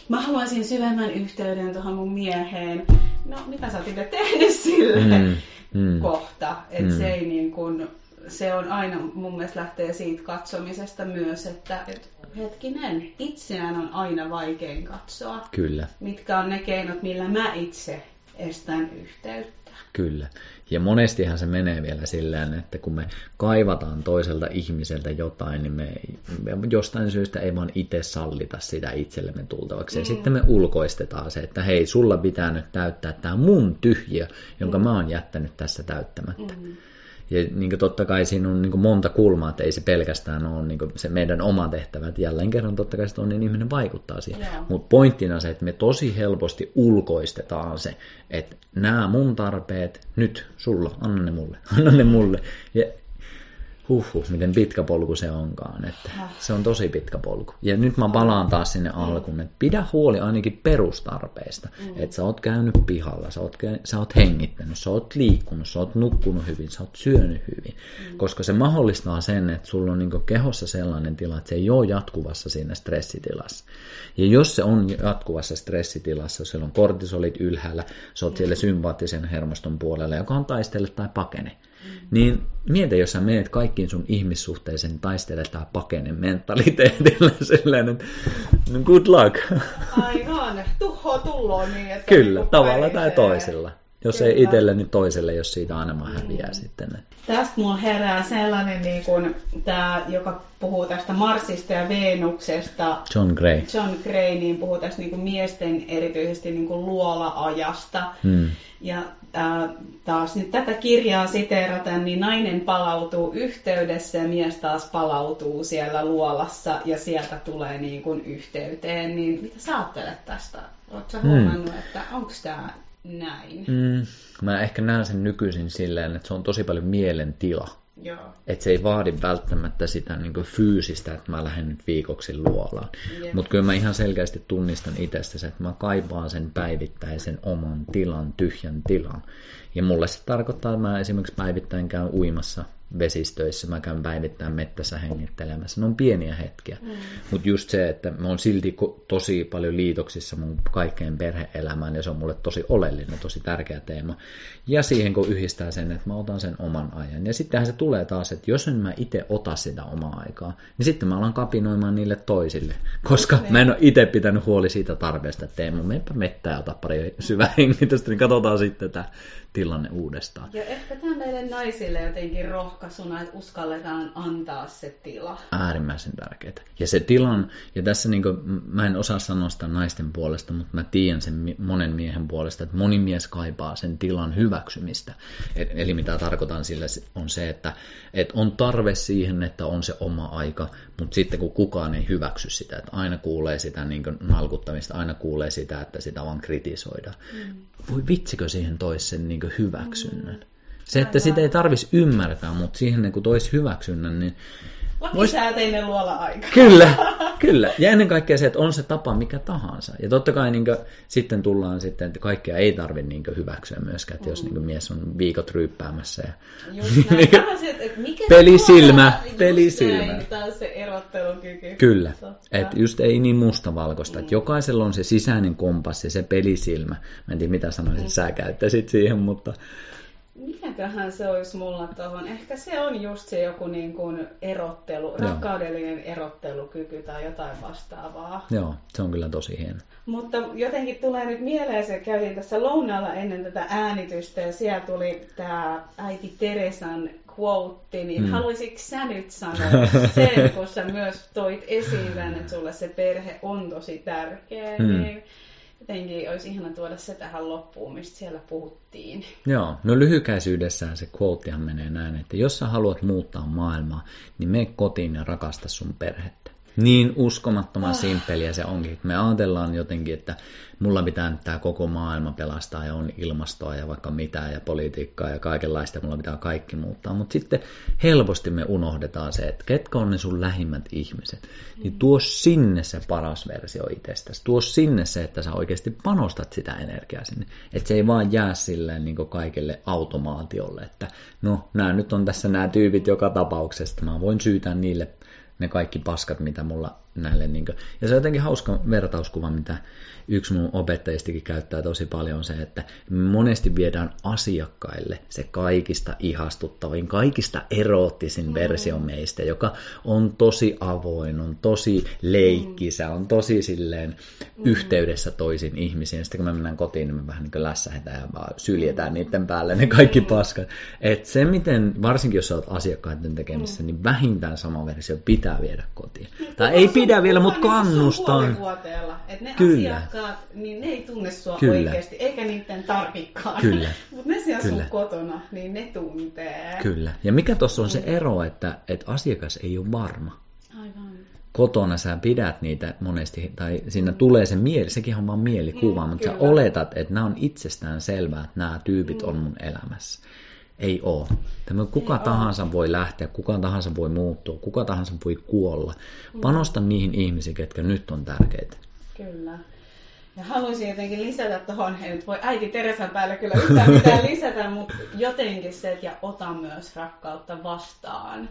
mä haluaisin syvemmän yhteyden tuohon mun mieheen. No, mitä sä oot itse tehnyt sille mm. Mm. kohta? Että mm. se ei niin kuin, se on aina, mun mielestä lähtee siitä katsomisesta myös, että et, hetkinen, itseään on aina vaikein katsoa. Kyllä. Mitkä on ne keinot, millä mä itse estän yhteyttä. Kyllä. Ja monestihan se menee vielä silleen, että kun me kaivataan toiselta ihmiseltä jotain, niin me, me jostain syystä ei vaan itse sallita sitä itsellemme tultavaksi. Mm. Ja sitten me ulkoistetaan se, että hei, sulla pitää nyt täyttää tämä mun tyhjä, jonka mm. mä oon jättänyt tässä täyttämättä. Mm. Ja niin kuin totta kai siinä on niin kuin monta kulmaa, että ei se pelkästään ole niin kuin se meidän oma tehtävä. Että jälleen kerran totta kai se niin ihminen vaikuttaa siihen. Mutta pointtina se, että me tosi helposti ulkoistetaan se, että nämä mun tarpeet, nyt sulla, anna ne mulle, anna ne mulle. Ja Huhhuh, miten pitkä polku se onkaan. Että se on tosi pitkä polku. Ja nyt mä palaan taas sinne alkuun, että pidä huoli ainakin perustarpeista. Mm. Että sä oot käynyt pihalla, sä oot, sä oot hengittänyt, sä oot liikkunut, sä oot nukkunut hyvin, sä oot syönyt hyvin. Mm. Koska se mahdollistaa sen, että sulla on niin kehossa sellainen tila, että se ei ole jatkuvassa siinä stressitilassa. Ja jos se on jatkuvassa stressitilassa, siellä on kortisolit ylhäällä, sä oot siellä sympaattisen hermoston puolella, joka on taistele tai pakene. Mm. Niin mieti, jos sä menet kaikkiin sun ihmissuhteisiin taistele tai pakene mentaliteetillä silleen, että no good luck. Aivan, tuho tulloon niin, että Kyllä, niin tavalla tai toisella. Jos Kyllä. ei itselle, niin toiselle, jos siitä enemmän häviää mm. sitten. Tästä mulla herää sellainen, niin kuin, tämä, joka puhuu tästä Marsista ja Venuksesta. John Gray. John Gray niin puhuu tästä niin kuin miesten erityisesti niin kuin luola-ajasta. Hmm. Ja äh, taas nyt tätä kirjaa siteeraten, niin nainen palautuu yhteydessä ja mies taas palautuu siellä luolassa ja sieltä tulee niin kuin yhteyteen. Niin mitä sä ajattelet tästä? Oletko huomannut, että onko tämä näin. Mm, mä ehkä näen sen nykyisin silleen, että se on tosi paljon mielentila. Että se ei vaadi välttämättä sitä niin fyysistä, että mä lähden nyt viikoksi luolaan. Mutta kyllä mä ihan selkeästi tunnistan itsestä että mä kaipaan sen päivittäisen oman tilan, tyhjän tilan. Ja mulle se tarkoittaa, että mä esimerkiksi päivittäin käyn uimassa vesistöissä, mä käyn päivittäin mettässä hengittelemässä. Ne on pieniä hetkiä. Mm. Mutta just se, että mä oon silti tosi paljon liitoksissa mun kaikkeen perheelämään ja se on mulle tosi oleellinen, tosi tärkeä teema. Ja siihen kun yhdistää sen, että mä otan sen oman ajan. Ja sittenhän se tulee taas, että jos en mä itse ota sitä omaa aikaa, niin sitten mä alan kapinoimaan niille toisille. Koska ne. mä en ole itse pitänyt huoli siitä tarpeesta, että Teemu, menepä mettää ja ota pari syvää hengitystä, niin katsotaan sitten tämä tilanne uudestaan. Ja ehkä tämä meille naisille jotenkin rohkaisuna, että uskalletaan antaa se tila. Äärimmäisen tärkeää. Ja se tilan, ja tässä niin kuin, mä en osaa sanoa sitä naisten puolesta, mutta mä tiedän sen monen miehen puolesta, että moni mies kaipaa sen tilan hyväksymistä. Eli mitä tarkoitan sillä on se, että, että on tarve siihen, että on se oma aika, mutta sitten kun kukaan ei hyväksy sitä, että aina kuulee sitä niin nalkuttamista, aina kuulee sitä, että sitä vaan kritisoidaan. Mm. Voi vitsikö siihen toisen niin hyväksynnän. Mm. Se, että sitä ei tarvitsisi ymmärtää, mutta siihen kun toisi hyväksynnän, niin Lakisääteinen luola-aika. Kyllä, kyllä. Ja ennen kaikkea se, että on se tapa mikä tahansa. Ja totta kai niin kuin, sitten tullaan sitten, että kaikkea ei tarvitse niin hyväksyä myöskään, että mm. jos niin mies on viikot ryyppäämässä. Ja, Just näin. että mikä pelisilmä, pelisilmä. Näin, taas se erottelukyky. Kyllä, että just ei niin mustavalkoista. Mm. Että jokaisella on se sisäinen kompassi, se pelisilmä. Mä en tiedä mitä sanoisin, mm. sä käyttäisit siihen, mutta mikäköhän se olisi mulla tuohon? Ehkä se on just se joku niin kuin erottelu, Joo. rakkaudellinen erottelukyky tai jotain vastaavaa. Joo, se on kyllä tosi hieno. Mutta jotenkin tulee nyt mieleen, se käytiin tässä lounaalla ennen tätä äänitystä ja siellä tuli tämä äiti Teresan quote, niin mm. haluaisitko sä nyt sanoa sen, kun sä myös toit esiin että sulle se perhe on tosi tärkeä, mm. niin jotenkin olisi ihana tuoda se tähän loppuun, mistä siellä puhuttiin. Joo, no lyhykäisyydessään se quotehan menee näin, että jos sä haluat muuttaa maailmaa, niin mene kotiin ja rakasta sun perhettä. Niin uskomattoman oh. simppeliä se onkin. Me ajatellaan jotenkin, että mulla pitää nyt tämä koko maailma pelastaa ja on ilmastoa ja vaikka mitä ja politiikkaa ja kaikenlaista, mulla pitää kaikki muuttaa. Mutta sitten helposti me unohdetaan se, että ketkä on ne sun lähimmät ihmiset. Niin tuo sinne se paras versio itsestäsi. Tuo sinne se, että sä oikeasti panostat sitä energiaa sinne. Että se ei vaan jää silleen niin kaikille automaatiolle, että no nämä nyt on tässä nämä tyypit joka tapauksessa, mä voin syytää niille ne kaikki paskat, mitä mulla näille. Niin kuin. Ja se on jotenkin hauska vertauskuva, mitä yksi mun opettajistakin käyttää tosi paljon se, että monesti viedään asiakkaille se kaikista ihastuttavin, kaikista eroottisin mm. versio meistä, joka on tosi avoin, on tosi leikkisä, on tosi silleen mm. yhteydessä toisiin ihmisiin. Sitten kun me mennään kotiin, niin me vähän niin lässähetään ja vaan syljetään niiden päälle ne kaikki mm. paskat. Et se, miten, varsinkin jos olet asiakkaiden tekemissä, mm. niin vähintään sama versio pitää viedä kotiin. Niin, tai ei pidä vielä, mutta kannustan. Että ne Kyllä. asiakkaat, niin ne ei tunne sua Kyllä. oikeasti, eikä niiden tarvikaan. Kyllä. mutta ne siellä Kyllä. sun kotona, niin ne tuntee. Kyllä. Ja mikä tuossa on se mm. ero, että, että asiakas ei ole varma. Aivan kotona sä pidät niitä monesti, tai siinä tulee se mieli, sekin on vaan mielikuva, mm, mutta kyllä. sä oletat, että nämä on itsestään selvää, että nämä tyypit mm. on mun elämässä. Ei oo. Tämä kuka Ei tahansa oo. voi lähteä, kuka tahansa voi muuttua, kuka tahansa voi kuolla. Panosta niihin ihmisiin, ketkä nyt on tärkeitä. Kyllä. Ja haluaisin jotenkin lisätä tuohon, ei nyt voi äiti Teresan päälle kyllä yhtään mitään lisätä, mutta jotenkin se, että ja ota myös rakkautta vastaan.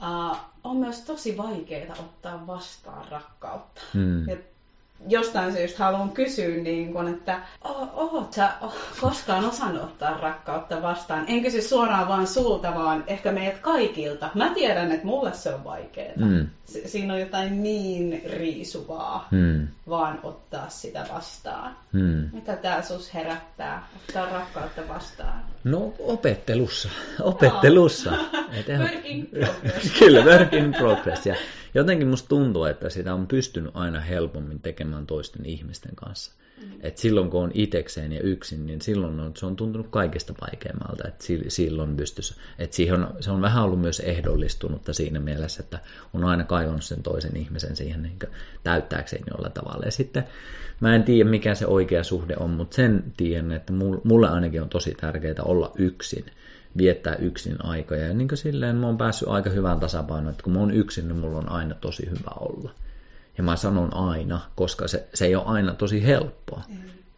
Uh, on myös tosi vaikeaa ottaa vastaan rakkautta. Hmm. Ja jostain syystä haluan kysyä, niin kun, että oot sä koskaan osannut ottaa rakkautta vastaan? En kysy suoraan vaan sulta, vaan ehkä meidät kaikilta. Mä tiedän, että mulle se on vaikeaa. Mm. Si- siinä on jotain niin riisuvaa, Mm. vaan ottaa sitä vastaan. Mm. Mitä tää sus herättää, ottaa rakkautta vastaan? No opettelussa, opettelussa. Work in progress. Kyllä, work in progress. Ja jotenkin musta tuntuu, että sitä on pystynyt aina helpommin tekemään toisten ihmisten kanssa. Mm. Et silloin kun on itekseen ja yksin, niin silloin on, se on tuntunut kaikista vaikeammalta. Et si- silloin pystys, et siihen on, se on vähän ollut myös ehdollistunutta siinä mielessä, että on aina kaivannut sen toisen ihmisen siihen niin täyttääkseen jollain tavalla. Ja sitten mä en tiedä mikä se oikea suhde on, mutta sen tiedän, että mulle ainakin on tosi tärkeää olla yksin viettää yksin aikoja. Ja niin kuin silleen mä oon päässyt aika hyvään tasapainoon, että kun mä oon yksin, niin mulla on aina tosi hyvä olla. Ja mä sanon aina, koska se, se ei ole aina tosi helppoa.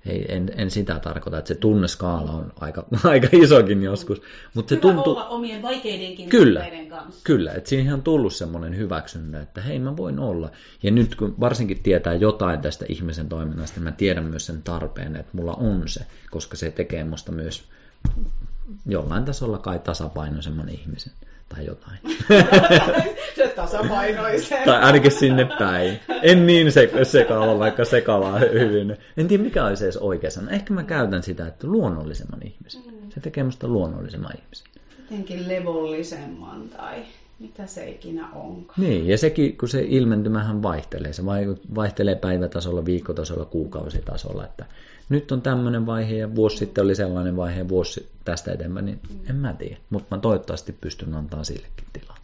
Ei, en, en sitä tarkoita, että se tunneskaala on aika, aika isokin joskus. Mutta se tuntuu, olla omien vaikeidenkin Kyllä. kanssa. Kyllä, että siihen on tullut semmoinen hyväksyntä, että hei mä voin olla. Ja nyt kun varsinkin tietää jotain tästä ihmisen toiminnasta, mä tiedän myös sen tarpeen, että mulla on se, koska se tekee musta myös jollain tasolla kai tasapainoisemman ihmisen tai jotain. se tasapainoisen. tai ainakin sinne päin. En niin se, sekava, vaikka sekavaa hyvin. En tiedä mikä olisi edes oikea sana. Ehkä mä käytän sitä, että luonnollisemman ihmisen. Se tekee musta luonnollisemman ihmisen. Jotenkin levollisemman tai mitä se ikinä onkaan. Niin, ja sekin, kun se ilmentymähän vaihtelee. Se vai- vaihtelee päivätasolla, viikkotasolla, kuukausitasolla. Että nyt on tämmöinen vaihe ja vuosi sitten oli sellainen vaihe ja vuosi tästä eteenpäin, niin en mä tiedä. Mutta mä toivottavasti pystyn antaa sillekin tilaa.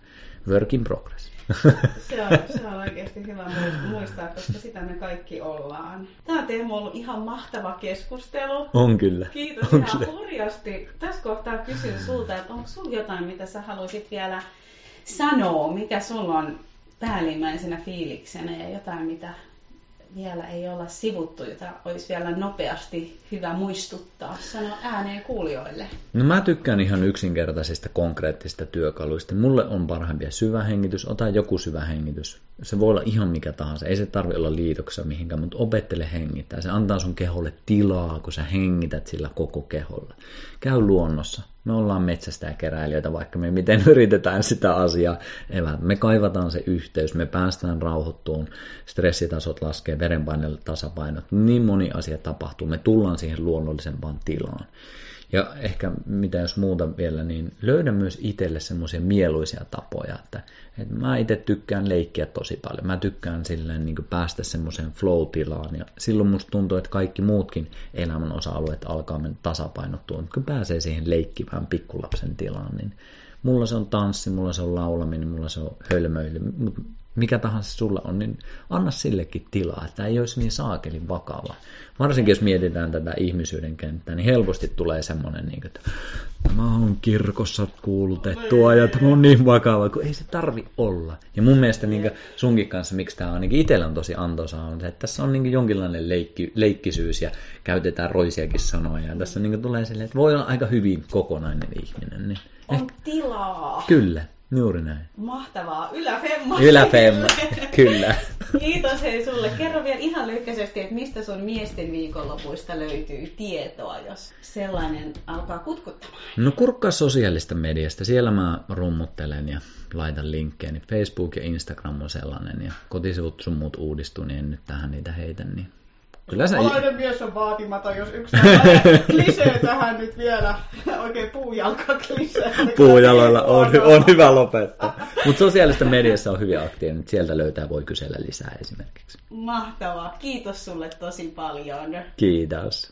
Work in progress. Se on, se on oikeasti hyvä mu- muistaa, koska sitä me kaikki ollaan. Tämä on Teemu ollut ihan mahtava keskustelu. on kyllä. Kiitos on ihan kyllä. hurjasti. Tässä kohtaa kysyn sulta, että onko sulla jotain, mitä sä haluaisit vielä sanoa? Mikä sulla on päällimmäisenä fiiliksenä ja jotain, mitä vielä ei olla sivuttu, jota olisi vielä nopeasti hyvä muistuttaa. Sano ääneen kuulijoille. No mä tykkään ihan yksinkertaisista konkreettisista työkaluista. Mulle on parhaimpia syvä hengitys. Ota joku syvä hengitys. Se voi olla ihan mikä tahansa. Ei se tarvi olla liitoksessa mihinkään, mutta opettele hengittää. Se antaa sun keholle tilaa, kun sä hengität sillä koko keholla. Käy luonnossa. Me ollaan metsästä ja keräilijöitä, vaikka me miten yritetään sitä asiaa evää. Me kaivataan se yhteys, me päästään rauhoittuun, stressitasot laskee, verenpaine tasapainot, niin moni asia tapahtuu. Me tullaan siihen luonnollisempaan tilaan. Ja ehkä mitä jos muuta vielä, niin löydä myös itselle semmoisia mieluisia tapoja, että, että mä itse tykkään leikkiä tosi paljon. Mä tykkään silleen niin päästä semmoiseen flow-tilaan ja silloin musta tuntuu, että kaikki muutkin elämän osa-alueet alkaa mennä tasapainottua. Mutta kun pääsee siihen leikkivään pikkulapsen tilaan, niin mulla se on tanssi, mulla se on laulaminen, mulla se on hölmöily, mutta mikä tahansa sulla on, niin anna sillekin tilaa, että ei olisi niin saakelin vakava. Varsinkin jos mietitään tätä ihmisyyden kenttää, niin helposti tulee semmoinen, niin että mä oon kirkossa kuulutettua ja tämä on niin vakava, kun ei se tarvi olla. Ja mun mielestä niin sunkin kanssa, miksi tämä ainakin itsellä on tosi antoisaa, on se, että tässä on niin jonkinlainen leikki, leikkisyys ja käytetään roisiakin sanoja. Ja tässä niin tulee silleen, että voi olla aika hyvin kokonainen ihminen. Niin On tilaa. Kyllä, juuri näin. Mahtavaa. Yläfemma. Yläfemma, kyllä. Kiitos hei sulle. Kerro vielä ihan lyhkäisesti, että mistä sun miesten viikonlopuista löytyy tietoa, jos sellainen alkaa kutkuttamaan. No kurkkaa sosiaalista mediasta, siellä mä rummuttelen ja laitan linkkejä, niin Facebook ja Instagram on sellainen ja kotisivut sun muut uudistuu, niin en nyt tähän niitä heitä, niin kyllä sä... Alainen mies on vaatimaton, jos yksi klisee tähän nyt vielä. Oikein puujalka klisee. Puujaloilla on, on hyvä lopettaa. Mutta sosiaalista mediassa on hyvin aktiivinen, että sieltä löytää voi kysellä lisää esimerkiksi. Mahtavaa. Kiitos sulle tosi paljon. Kiitos.